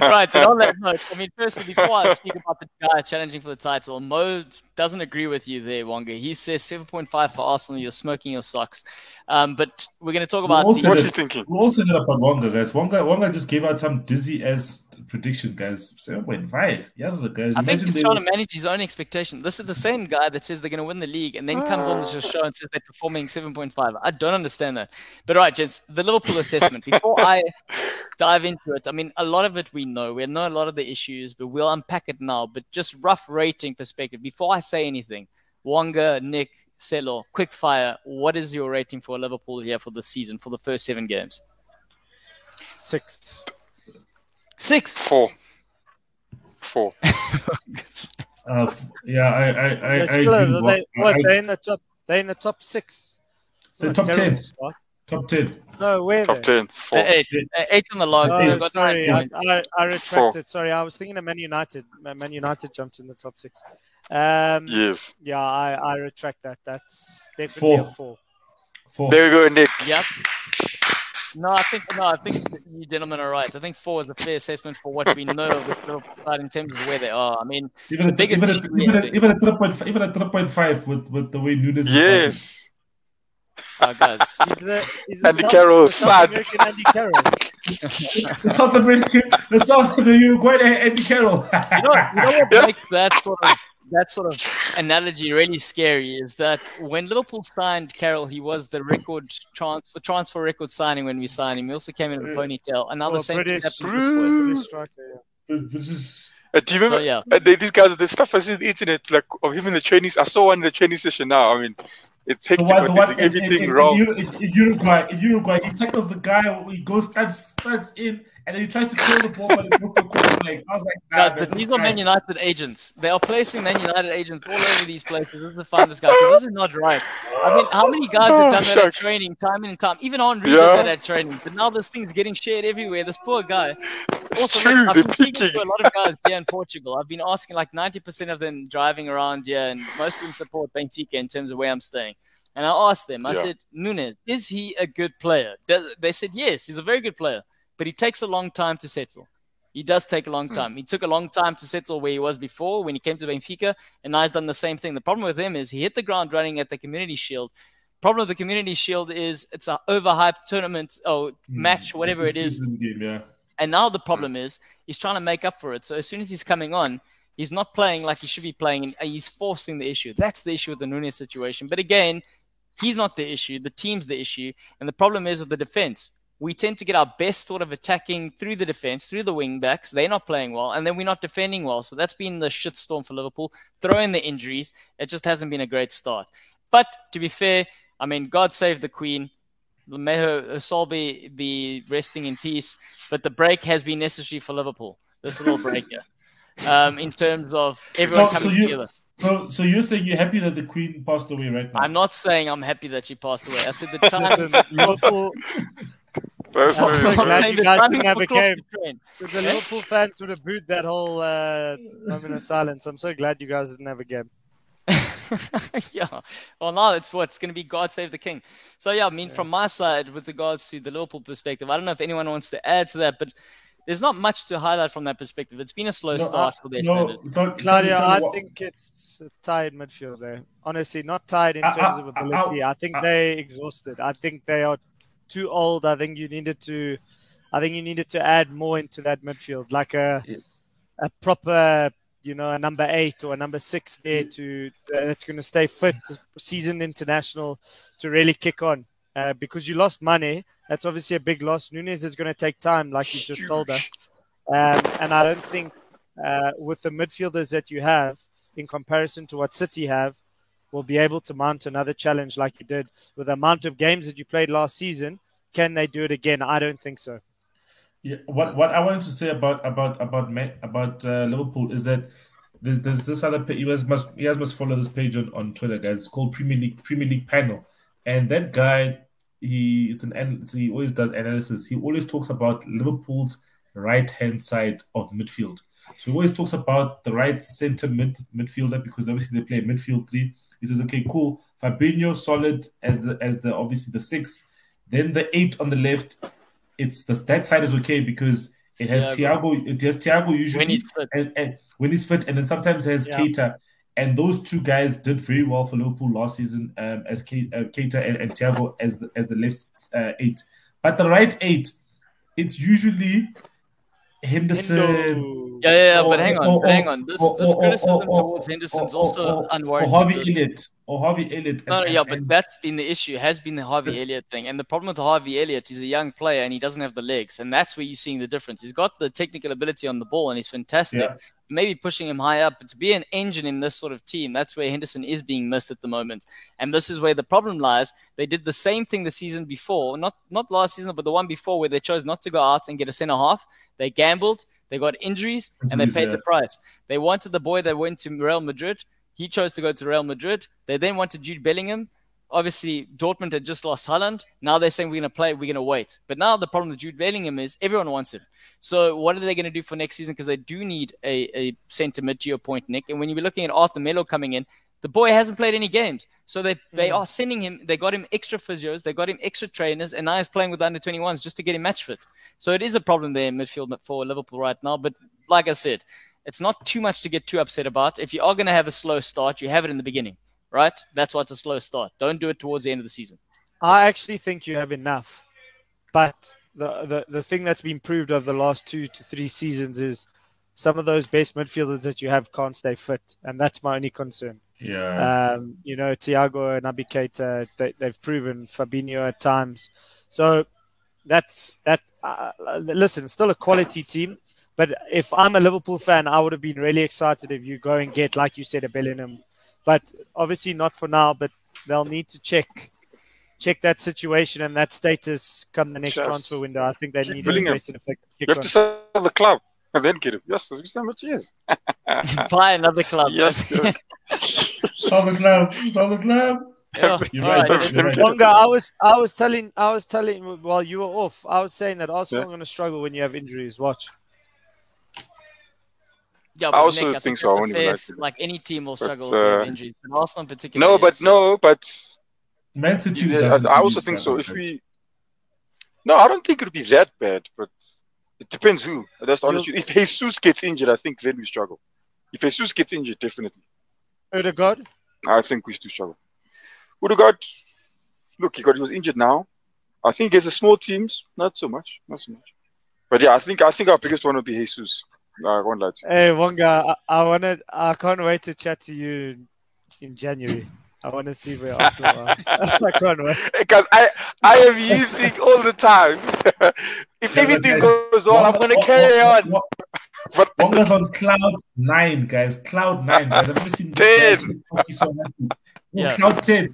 right, so on that note, I mean, firstly, before I speak about the guy challenging for the title, Mo doesn't agree with you there, Wonga. He says 7.5 for Arsenal, you're smoking your socks. Um, but we're going to talk about. What's he thinking? We also ended up on Wonga, guys. Wonga, Wonga just gave out some dizzy ass prediction, guys. 7.5. Yeah, the guys. I think he's they... trying to manage his own expectation. This is the same guy that says they're going to win the league and then comes on the ah. show and says they're performing 7.5. I don't understand that. But right, gents, the Liverpool assessment. Before I dive into it, I mean, a lot of it we know. We know a lot of the issues, but we'll unpack it now. But just rough rating perspective, before I say anything, Wonga, Nick, Selo, quick fire. What is your rating for Liverpool here for the season, for the first seven games? Six. Six. Four. Four. uh, yeah, I, I, I, I agree. They, what, I, they're in the top. They're in the top six. the top ten. Start. Top ten. No, where? Top ten. Four. Eight. Eight on the log. Oh, sorry, I, I, I, retracted. Four. Sorry, I was thinking of Man United. Man United jumped in the top six. Um, yes. Yeah, I, I retract that. That's definitely four. a four. Four. There we go, Nick. Yep. No, I think no, I think you gentlemen are right. I think four is a fair assessment for what we know of the Liverpool side in terms of where they are. I mean, even the biggest even, a, even, a, even a three point even a three point five with with the way Núñez. Yes. Oh, guys. He's the, he's the Andy Carroll, sad. Andy Carroll. the South American, the South, the Uruguayan Andy Carroll. you know, you know what makes that sort of that sort of analogy really scary is that when Liverpool signed Carroll, he was the record transfer transfer record signing when we signed him. He also came in with a ponytail. Another well, same British, British striker, yeah. Uh, do you remember? So, yeah. uh, they, these guys, the stuff I see on the internet, like of him in the training. I saw one in the training session now. I mean, it's hectic. The one, the one, everything in, in, wrong. In, in, Uruguay, in Uruguay, he tackles the guy. He goes, stands, stands in, and then he tries to kill the ball, but it goes to leg. I was like, nah, Guys, but these are Man United agents. They are placing Man United agents all over these places. This is the funnest guy because this is not right. I mean, how many guys have done that at training, time in and time? Even Henry yeah. did that at training, but now this thing's getting shared everywhere. This poor guy. Also, true, I've been speaking to a lot of guys here in Portugal. I've been asking like 90% of them driving around here, and most of them support Benfica in terms of where I'm staying. And I asked them, I yeah. said, Núñez, is he a good player? They said, yes, he's a very good player, but he takes a long time to settle. He does take a long hmm. time. Mm. He took a long time to settle where he was before when he came to Benfica, and now he's done the same thing. The problem with him is he hit the ground running at the Community Shield. Problem with the Community Shield is it's an overhyped tournament or mm. match, whatever it is. Game, yeah. And now the problem is he's trying to make up for it. So as soon as he's coming on, he's not playing like he should be playing, and he's forcing the issue. That's the issue with the Núñez situation. But again, He's not the issue. The team's the issue. And the problem is with the defense. We tend to get our best sort of attacking through the defense, through the wing backs. They're not playing well, and then we're not defending well. So that's been the shitstorm for Liverpool. Throw in the injuries. It just hasn't been a great start. But to be fair, I mean, God save the Queen. May her soul be, be resting in peace. But the break has been necessary for Liverpool. This little break here. Um, in terms of everyone So- so coming you- together. So, so you're saying you're happy that the Queen passed away right now? I'm not saying I'm happy that she passed away. I said the time. Listen, Liverpool, Very, I'm so glad you guys Timing didn't have a game. the Liverpool fans would have booed that whole uh, moment of silence. I'm so glad you guys didn't have a game. yeah. Well, now it's what's going to be. God save the king. So yeah, I mean, from my side, with regards to the Liverpool perspective, I don't know if anyone wants to add to that, but there's not much to highlight from that perspective. It's been a slow No, start I- for their no, standard. Cla- Claudia, I what- think it's a tied midfield there. Honestly, not tied in I- terms I- of I- ability. I think I- they exhausted. I think they are too old. I think you needed to. I think you needed to add more into that midfield, like a Yeah. a proper, you know, a number eight or a number six there to uh, that's going to stay fit, seasoned international, to really kick on. Uh, because you lost Mané, that's obviously a big loss. Núñez is going to take time, like you just told us. Um, and I don't think uh, with the midfielders that you have, in comparison to what City have, will be able to mount another challenge like you did with the amount of games that you played last season. Can they do it again? I don't think so. Yeah, what what I wanted to say about about about about uh, Liverpool is that there's, there's this other page. You guys must you guys must follow this page on, on Twitter, guys. It's called Premier League Premier League Panel, and that guy he it's an an- he always does analysis. He always talks about Liverpool's right hand side of midfield. So he always talks about the right center mid midfielder because obviously they play midfield three. He says, okay, cool. Fabinho solid as the as the obviously the six. Then the eight on the left it's the that side is okay because it has Thiago. It has Thiago usually When he's fit. and, and when he's fit, and then sometimes it has Yeah. Keita. And those two guys did very well for Liverpool last season, um, as Ke- uh, Keita and, and Thiago as the, as the left uh, eight. But the right eight, it's usually Henderson. Hendo. Yeah, yeah, yeah, but hang on, or- but hang on. This, or- this criticism towards Henderson's also unwarranted. Harvey Elliott. Or Harvey Elliott. No, no, yeah, but that's been the issue. Has been the Harvey Elliott thing, and the problem with Harvey Elliott, he's a young player and he doesn't have the legs, and that's where you're seeing the difference. He's got the technical ability on the ball and he's fantastic. Yeah. Maybe pushing him high up, but to be an engine in this sort of team, that's where Henderson is being missed at the moment, and this is where the problem lies. They did the same thing the season before, not not last season, but the one before, where they chose not to go out and get a centre half. They gambled, they got injuries, and they paid yeah. the price. They wanted the boy that went to Real Madrid. He chose to go to Real Madrid. They then wanted Jude Bellingham. Obviously, Dortmund had just lost Haaland. Now they're saying we're going to play, we're going to wait. But now the problem with Jude Bellingham is everyone wants him. So what are they going to do for next season? Because they do need a, a centre mid to your point, Nick. And when you're looking at Arthur Melo coming in, the boy hasn't played any games. So they, they hmm. are sending him, they got him extra physios, they got him extra trainers, and now he's playing with the under 21s just to get him match fit. So it is a problem there in midfield for Liverpool right now. But like I said, it's not too much to get too upset about. If you are going to have a slow start, you have it in the beginning, right? That's why it's a slow start. Don't do it towards the end of the season. I actually think you have enough. But the, the, the thing that's been proved over the last two to three seasons is some of those best midfielders that you have can't stay fit. And that's my only concern. Yeah. Um, you know, Thiago and Naby Keita, they, they've proven Fabinho at times. So that's that. Uh, listen, still a quality team. But if I'm a Liverpool fan, I would have been really excited if you go and get, like you said, a Bellingham. But obviously not for now. But they'll need to check check that situation and that status come the next Yes. transfer window. I think they need to invest in effective You kick have to sell the club and then get him. Yes, that's how much he is. Buy another club. Yes, yes. Solve the club. Solve the club. Yeah. You're All right. right. You're right. Wonga, I was I was telling I was telling while you were off, I was saying that Arsenal Yeah. are going to struggle when you have injuries. Watch. Yeah, I also Nick, I think think so. I that's a won't even fair- lie like any team will struggle if they have uh, injuries, but Arsenal in particular. No, but yes. no, but Man City. Yeah, I, I also think so. If we, no, I don't think it'll be that bad, but it depends who. That's the honest. truth. If Jesus gets injured, I think then we struggle. If Jesus gets injured, definitely, Odegaard. I think we still struggle. Odegaard, look, he got he was injured now. I think against the small teams, not so much, not so much. But yeah, I think I think our biggest one will be Jesus. I won't lie to you. Hey Wonga, I, I wanted I can't wait to chat to you in January. I want to see where Arsenal are. I can't wait. Because I, I am using all the time. if Yeah, everything but goes well, I'm going to carry on. But Wonga's on cloud nine, guys. Cloud nine, guys. I've never seen this guy so happy. Yeah. Cloud ten.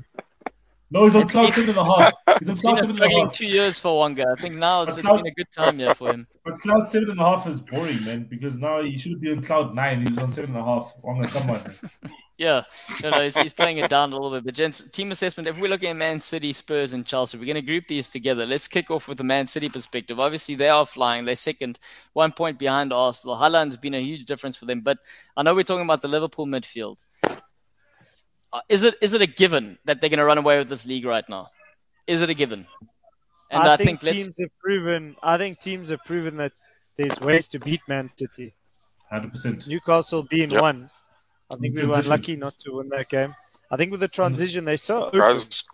No, he's on It's cloud seven and a half. He's on cloud seven and a half. two years for Wonga. I think now it's, But it's Cloud- been a good time here for him. But cloud seven and a half is boring, man. Because now he should be on cloud nine. He's on seven and a half. Wonga, come on. Yeah, no, no, he's, he's playing it down a little bit. But gents, team assessment. If we're looking at Man City, Spurs, and Chelsea, we're going to group these together. Let's kick off with the Man City perspective. Obviously, they are flying. They're second, one point behind Arsenal. Haaland's been a huge difference for them. But I know we're talking about the Liverpool midfield. Uh, Is it is it a given that they're going to run away with this league right now? Is it a given? And I, I, think, let's teams have proven. I think teams have proven that there's ways to beat Man City. Hundred percent. Newcastle being Yep. one. I think we were Transition. unlucky not to win that game. I think with the transition they saw so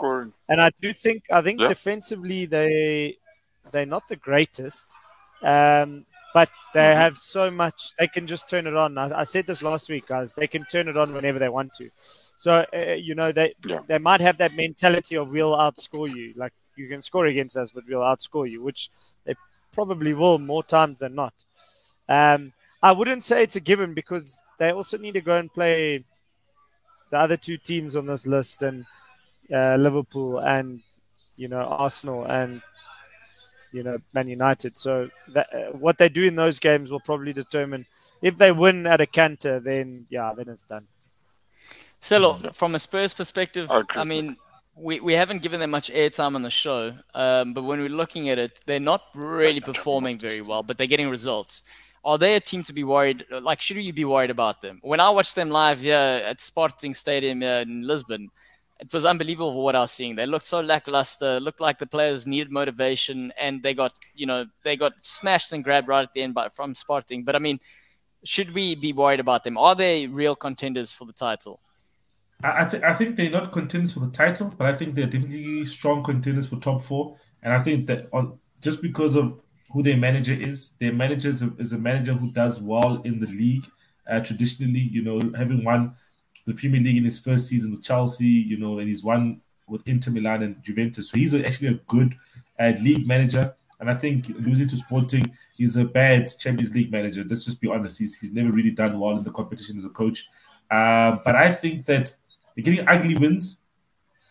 open, and I do think I think Yeah. defensively they they're not the greatest, um, but they Mhm. have so much they can just turn it on. I, I said this last week, guys. They can turn it on whenever they want to. So uh, you know they Yeah. they might have that mentality of we'll outscore you. Like you can score against us, but we'll outscore you, which they probably will more times than not. Um, I wouldn't say it's a given because they also need to go and play the other two teams on this list and uh, Liverpool and you know Arsenal and you know Man United. So that, uh, what they do in those games will probably determine if they win at a canter. Then yeah, then it's done. So, look, from a Spurs perspective, I agree I with mean, we, we haven't given them much airtime on the show, um, but when we're looking at it, they're not really performing very well, but they're getting results. Are they a team to be worried? Like, should you be worried about them? When I watched them live here at Sporting Stadium in Lisbon, it was unbelievable what I was seeing. They looked so lackluster. Looked like the players needed motivation, and they got, you know, they got smashed and grabbed right at the end by, from Sporting. But I mean, should we be worried about them? Are they real contenders for the title? I, th- I think they're not contenders for the title, but I think they're definitely strong contenders for top four. And I think that on just because of who their manager is, their manager is a, is a manager who does well in the league. Uh, traditionally, you know, having won the Premier League in his first season with Chelsea, you know, and he's won with Inter Milan and Juventus. So he's actually a good uh, league manager. And I think losing to Sporting, he's a bad Champions League manager. Let's just be honest. He's, he's never really done well in the competition as a coach. Uh, but I think that they're getting ugly wins,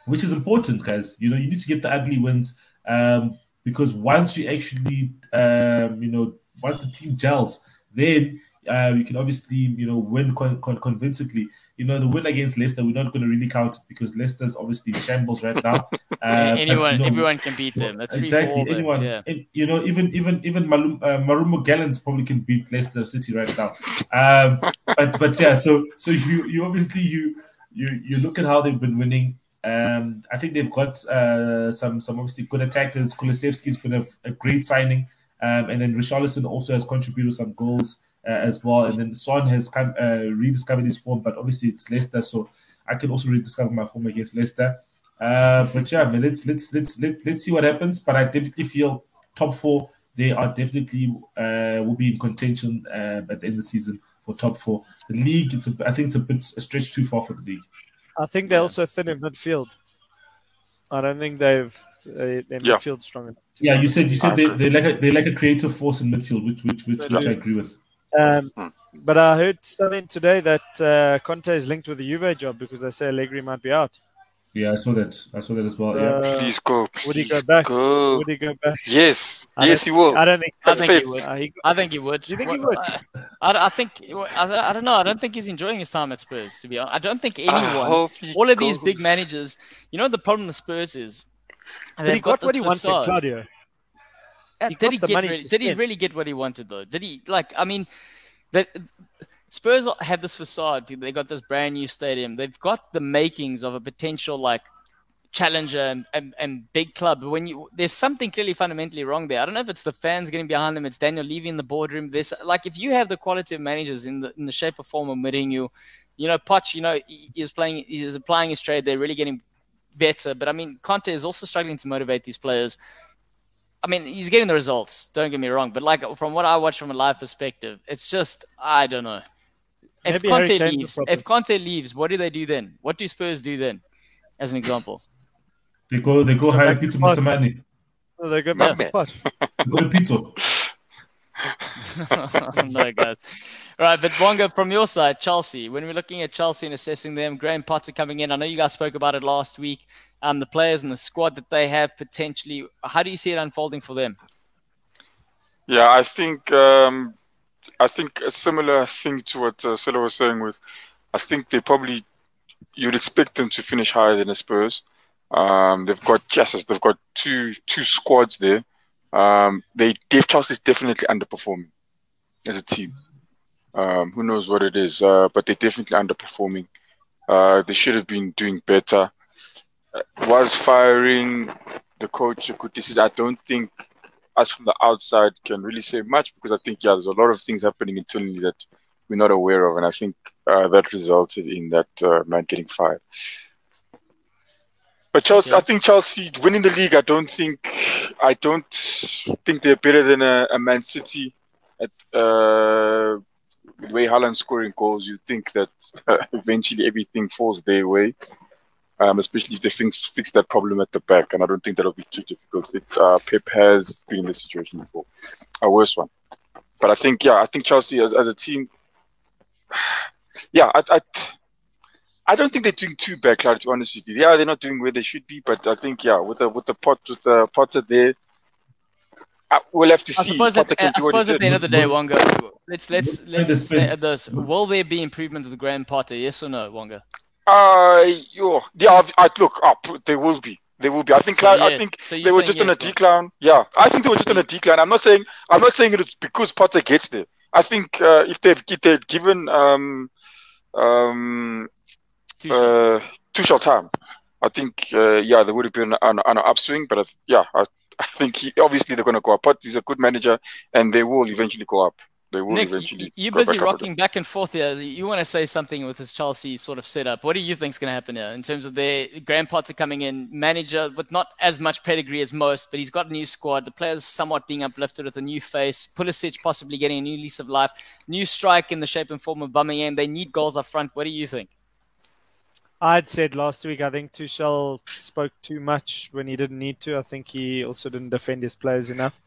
which is important, guys. You know, you need to get the ugly wins um, because once you actually, um, you know, once the team gels, then uh, you can obviously, you know, win con- con- convincingly. You know, the win against Leicester, we're not going to really count it because Leicester's obviously in shambles right now. Uh, but, anyone, you know, everyone can beat them. That's exactly for all them. anyone. Yeah. And, you know, even even even Malum, uh, Marumo Gallants probably can beat Leicester City right now. Um, but but yeah, so so you you obviously you you you look at how they've been winning. Um, I think they've got uh, some some obviously good attackers. Kulusevski's been a, a great signing, um, and then Richarlison also has contributed some goals uh, as well. And then Son has come uh, rediscovered his form, but obviously it's Leicester, so I can also rediscover my form against Leicester. Uh, but yeah, man, let's let's let's let, let's see what happens. But I definitely feel top four. They are definitely uh, will be in contention uh, at the end of the season for top four. The league, it's a, I think it's a bit a stretch too far for the league. I think they're also thin in midfield. I don't think they've uh, their Yeah. midfield strong enough. Yeah, you said you said they, they like a they like a creative force in midfield, which which which, which I agree with. Um, Hmm. but I heard something today that uh, Conte is linked with the Juve job because they say Allegri might be out. Yeah, I saw that. I saw that as well. yeah. Uh, Please go. would he please go back? Go. Would he go back? Yes. I Yes, he will. I don't think. I think he would. Uh, he, I think he would. Do You think he would? I, I, I think. I, I don't know. I don't think he's enjoying his time at Spurs. To be honest, I don't think I anyone. hope All of these big managers. You know the problem with Spurs is. but he they've got what he wanted, facade. Claudio. He did he the get money really, did he really get what he wanted though? Did he like? I mean, that Spurs have this facade. They got this brand new stadium. They've got the makings of a potential like challenger and, and, and big club. But when you there's something clearly fundamentally wrong there. I don't know if it's the fans getting behind them. It's Daniel Levy in the boardroom. This like if you have the quality of managers in the in the shape or form of Mourinho, you know Poch, you know is playing, is applying his trade. They're really getting better. But I mean, Conte is also struggling to motivate these players. I mean, he's getting the results. Don't get me wrong, but like from what I watch from a live perspective, it's just I don't know. If Maybe Conte leaves, if Conte leaves, what do they do then? What do Spurs do then? as an example. They go, they go hire Pitso Mosimane. Oh, they go back Yeah. to Poch. They go to Pitso. no, guys. All right, but Wonga, from your side, Chelsea. When we're looking at Chelsea and assessing them, Graham Potter coming in. I know you guys spoke about it last week. Um, the players and the squad that they have potentially. How do you see it unfolding for them? Yeah, I think um, I think a similar thing to what uh, Silla was saying. With I think they probably you'd expect them to finish higher than the Spurs. Um, they've got yes, they've got two two squads there. Um, they Dave is definitely underperforming as a team. Um, who knows what it is, uh, but they're definitely underperforming. Uh, they should have been doing better. Uh, was firing the coach a good decision? I don't think us from the outside can really say much because I think yeah, there's a lot of things happening internally that we're not aware of, and I think uh, that resulted in that uh, man getting fired. But Chelsea. I think Chelsea winning the league. I don't think, I don't think they're better than a, a Man City. At uh, the way Haaland scoring goals, you think that uh, eventually everything falls their way. Um, especially if they fix, fix that problem at the back, and I don't think that'll be too difficult. It, uh, Pep has been in this situation before, a worse one. But I think, yeah, I think Chelsea as, as a team, yeah, I, I, I don't think they're doing too bad, Clara, to be honest with you. Yeah, they're not doing where they should be, but I think, yeah, with the with the pot with the Potter there, uh, we'll have to I see. suppose, Potter can I do what he suppose at the end of the day, Wonga, let's let's Look at let's say this: Will there be improvement with Graham Potter? Yes or no, Wonga? Uh, yo, yeah, I, look up. They will be. There will be. I think. So, I yeah. think So they were just on yes, a decline. Yeah, I think they were just on a decline. I'm not saying. I'm not saying it's because Potter gets there. I think uh, if they'd if they'd given um um Tuchel. uh time, I think uh, yeah they would have been on, on an upswing. But I, th- yeah, I, I think he, obviously they're going to go up. Potter's a good manager, and they will eventually go up. They will Nick, eventually. you, you're busy back rocking back and forth here. You want to say something with this Chelsea sort of setup. What do you think is going to happen here in terms of their Graham Potter coming in, manager with not as much pedigree as most, but he's got a new squad. The players somewhat being uplifted with a new face. Pulisic possibly getting a new lease of life. New strike in the shape and form of Aubameyang. They need goals up front. What do you think? I'd said last week, I think Tuchel spoke too much when he didn't need to. I think he also didn't defend his players enough.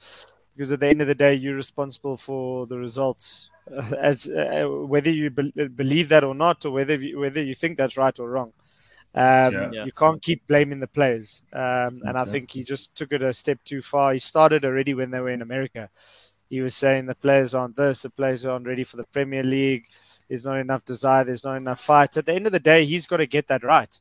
Because at the end of the day, you're responsible for the results, uh, as uh, whether you be- believe that or not, or whether you, whether you think that's right or wrong. Um, Yeah. Yeah. You can't keep blaming the players, um, and I think he just took it a step too far. He started already when they were in America. He was saying the players aren't this, the players aren't ready for the Premier League. There's not enough desire. There's not enough fight. At the end of the day, he's got to get that right.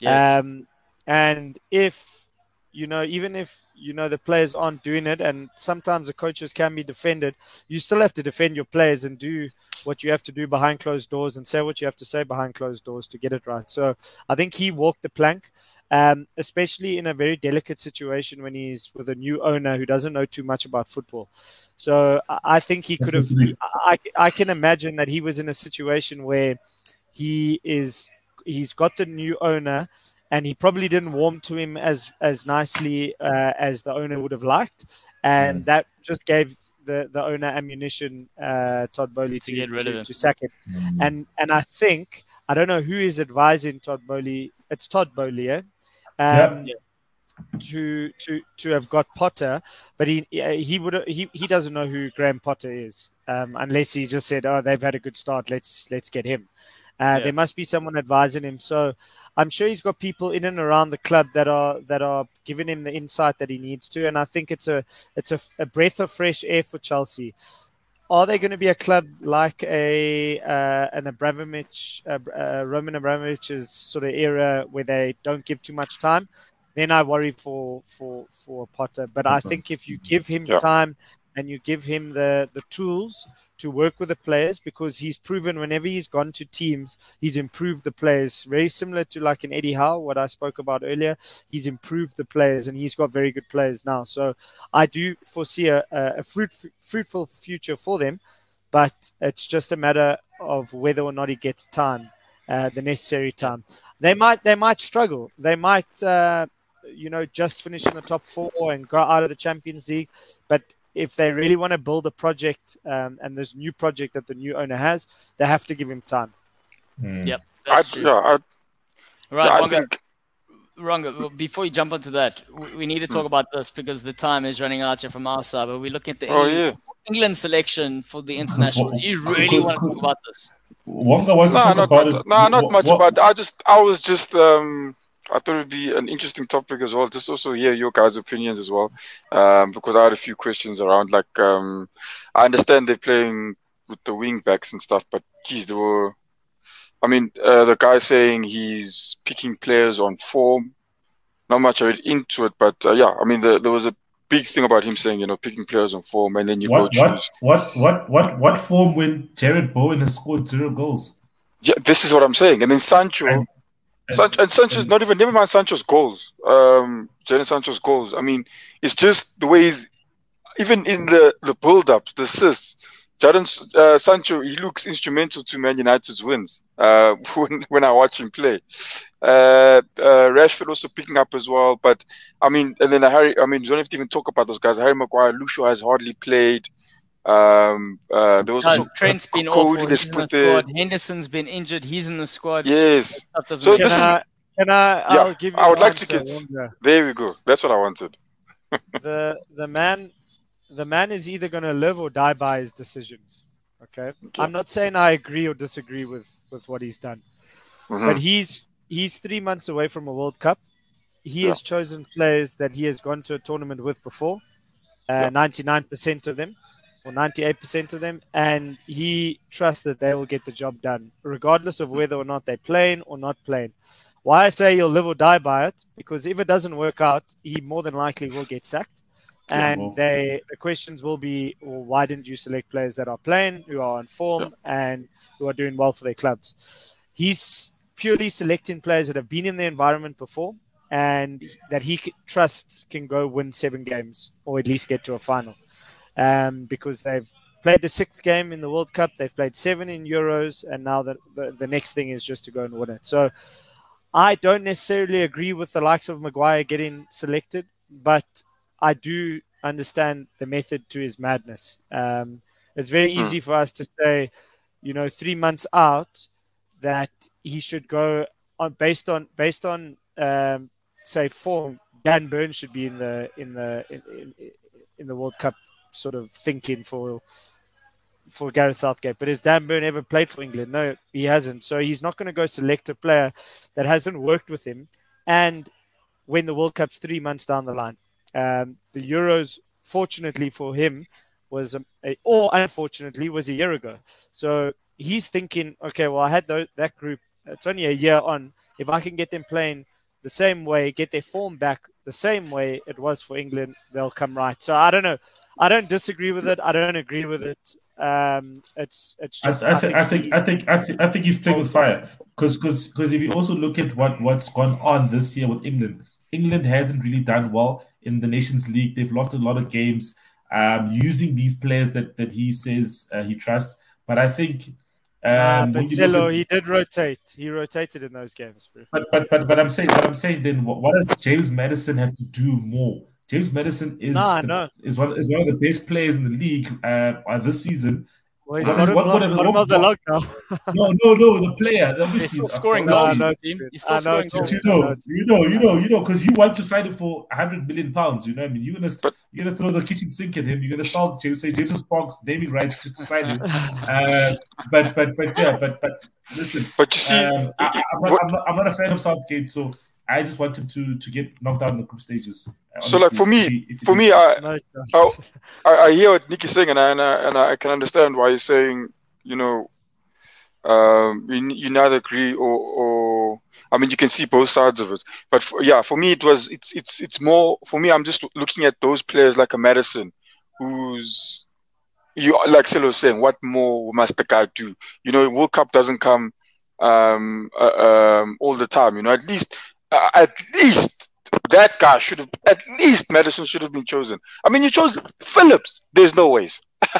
Yes. Um, and if you know, even if you know the players aren't doing it, and sometimes the coaches can be defended, you still have to defend your players and do what you have to do behind closed doors and say what you have to say behind closed doors to get it right. So I think he walked the plank. Um, especially in a very delicate situation when he's with a new owner who doesn't know too much about football. So I I think he could have. I, I can imagine that he was in a situation where he is he's got the new owner and he probably didn't warm to him as as nicely uh, as the owner would have liked and Mm. that just gave the, the owner ammunition uh, Todd Boehly to, To get rid to, of him. to sack him Mm. and and I think I don't know who is advising Todd Boehly it's Todd Boehly eh? um, Yeah. to to to have got Potter, but he he would he he doesn't know who Graham Potter is, um, unless he just said, "Oh, they've had a good start. Let's let's get him." Uh, Yeah. There must be someone advising him. So I'm sure he's got people in and around the club that are that are giving him the insight that he needs to, and I think it's a it's a, a breath of fresh air for Chelsea. Are they going to be a club like a uh, an Abramovich, uh, uh, Roman Abramovich's sort of era where they don't give too much time? then I worry for for for Potter. But I think if you give him Yeah. time and you give him the the tools to work with the players, because he's proven whenever he's gone to teams, he's improved the players. Very similar to like an Eddie Howe, what I spoke about earlier. He's improved the players, and he's got very good players now. So I do foresee a, a fruit, fruitful future for them. But it's just a matter of whether or not he gets time, uh, the necessary time. They might they might struggle. They might uh, you know just finish in the top four and go out of the Champions League. But if they really want to build a project um, and this new project that the new owner has, they have to give him time. Mm. Yep. I, true. yeah, I, Right, yeah, I think wrong. Before you jump onto that, we need to talk hmm. about this because the time is running out here from our side. But we're looking at the oh, England, yeah. England selection for the internationals. Do you really want to talk about this? Wonga wants no, to not about much, it. No, not much what? about. I just, I was just, um, I thought it'd be an interesting topic as well. Just also hear your guys' opinions as well, um, because I had a few questions around. Like, um, I understand they're playing with the wing backs and stuff, but geez, there were. I mean, uh, the guy saying he's picking players on form. Not much I read into it, but uh, yeah, I mean, the, there was a big thing about him saying, you know, picking players on form, and then you what, go choose. What, what, what, what form when Jarrod Bowen has scored zero goals? Yeah, this is what I'm saying. And then Sancho, and, Sancho, and Sancho's not even never mind Sancho's goals. Um, Jadon Sancho's goals. I mean, it's just the way he's even in the the build ups, the assists. Jadon uh, Sancho, he looks instrumental to Man United's wins uh, when, when I watch him play. Uh, uh, Rashford also picking up as well, but I mean, and then Harry. I mean, you don't have to even talk about those guys. Harry Maguire, Luke Shaw has hardly played. Um, uh, there was also Trent's been Cody awful. He's in the squad. Henderson's been injured. He's in the squad. Yes. So can, I, can I? Yeah, I'll give you I would like to get. There we go. That's what I wanted. the the man the man is either going to live or die by his decisions. Okay? okay? I'm not saying I agree or disagree with with what he's done, mm-hmm. but he's he's three months away from a World Cup. He yeah. has chosen players that he has gone to a tournament with before, uh, 99% of them or 98% of them, and he trusts that they will get the job done, regardless of whether or not they're playing or not playing. Why I say you'll live or die by it, because if it doesn't work out, he more than likely will get sacked and they the questions will be well, why didn't you select players that are playing who are on form yeah. and who are doing well for their clubs he's purely selecting players that have been in the environment before and that he trusts can go win seven games or at least get to a final um, because they've played the sixth game in the world cup they've played seven in euros and now the, the, the next thing is just to go and win it so i don't necessarily agree with the likes of maguire getting selected but I do understand the method to his madness. Um, it's very hmm. easy for us to say, you know, three months out that he should go on based on based on um, say form. Dan Burn should be in the in the in, in, in the World Cup sort of thinking for for Gareth Southgate. But has Dan Burn ever played for England? No, he hasn't. So he's not going to go select a player that hasn't worked with him and when the World Cup's three months down the line. Um, the Euros, fortunately for him, was a, a, or unfortunately was a year ago. So he's thinking, okay, well, I had th- that group. It's only a year on. If I can get them playing the same way, get their form back the same way it was for England, they'll come right. So I don't know. I don't disagree with it. I don't agree with it. Um, it's it's just. I, I, think, I think I think I think I think he's playing with fire because because because if you also look at what what's gone on this year with England, England hasn't really done well in the Nations League. They've lost a lot of games um, using these players that, that he says uh, he trusts. But I think. Um, but at, he did rotate. He rotated in those games. But but but but I'm saying, but I'm saying, then what, what does James Maddison have to do more? James Maddison is nah, the, no. is one is one of the best players in the league uh, this season. Well, he's the log now. no, no, no, the player. Obviously, he's still scoring goals. No, he's still scoring goals. You know, you know, you know, you know, because you want to sign him for hundred million pounds. You know, what I mean, you're gonna but, you're gonna throw the kitchen sink at him. You're gonna sell James, say James Sparks naming rights just to sign him. uh, but but but yeah, but but listen. But you see, um, I, am not, I'm, not, I'm not a fan of Southgate, so I just wanted to to get knocked out in the group stages. Honestly, so, like for me, if, if for me, I, I, I hear what Nicky's saying, and I, and I, and I can understand why he's saying you know, um, you, you neither agree or, or I mean, you can see both sides of it. But for, yeah, for me, it was it's it's it's more for me. I'm just looking at those players like a Maddison, who's you like Silo saying, what more must the guy do? You know, World Cup doesn't come um, uh, um, all the time. You know, at least uh, at least that guy should have at least Maddison should have been chosen. I mean, you chose Phillips. There's no ways.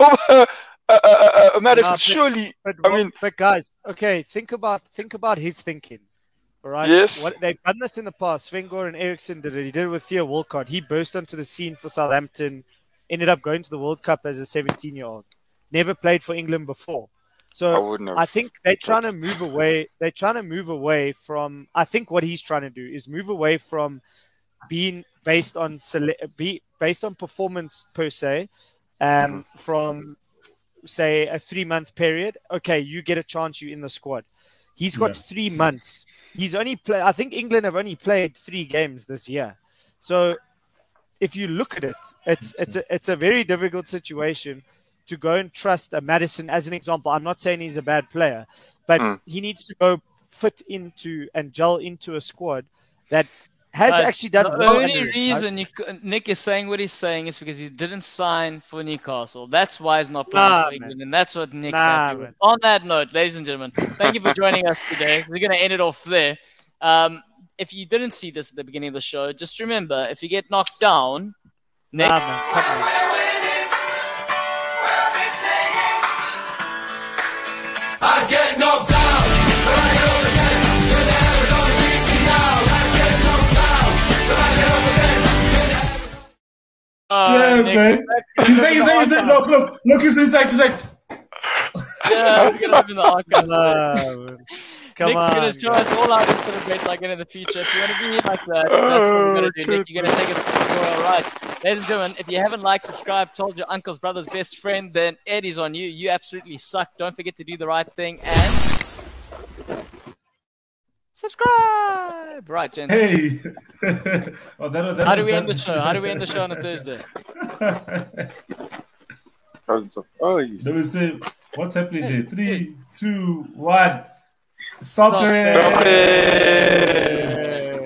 over uh, uh, uh, uh Maddison, but, surely. But, I mean, but guys, okay, think about think about his thinking. All right. Yes. What, they've done this in the past. Sven-Göran Eriksson did it. He did it with Theo Walcott. He burst onto the scene for Southampton. Ended up going to the World Cup as a 17-year-old. Never played for England before. So I wouldn't have. I think they're trying to move away. They're trying to move away from. I think what he's trying to do is move away from being based on sele- be based on performance per se, um, from say a three month period. Okay, you get a chance. You in the squad. He's got Yeah. three months. He's only play. I think England have only played three games this year. So if you look at it, it's it's a, it's a very difficult situation to go and trust a Maddison as an example. I'm not saying he's a bad player, but Mm. he needs to go fit into and gel into a squad that has Guys, actually done the well. only under him, right? reason you, Nick is saying what he's saying is because he didn't sign for Newcastle. That's why he's not playing Nah, for man. England, and that's what Nick's Nah, happy with. On that note, ladies and gentlemen, thank you for joining us today. We're going to end it off there. Um, if you didn't see this at the beginning of the show, just remember if you get knocked down, Nick, Nah, I get knocked down, but I get up again. You're never gonna keep me down. I get knocked down, but I get up again. Oh, Damn, Nick, man. He's like, he's like, he's like, look, look, look, he's inside, he's like, Yeah, we're gonna open the archive. Ah, man. Come Nick's on. gonna show us all how to celebrate like in the future. If you want to be like that, that's what we're gonna do. Nick, you're gonna take us all right. Ladies and gentlemen, if you haven't liked, subscribed, told your uncle's brother's best friend, then Eddie's on you. You absolutely suck. Don't forget to do the right thing and subscribe. Right, gents. hey. oh, that, that How do we that- end the show? How do we end the show on a Thursday? Oh, you Let me see. What's happening there? Three, two, one. Stop, Stop it. Stop it.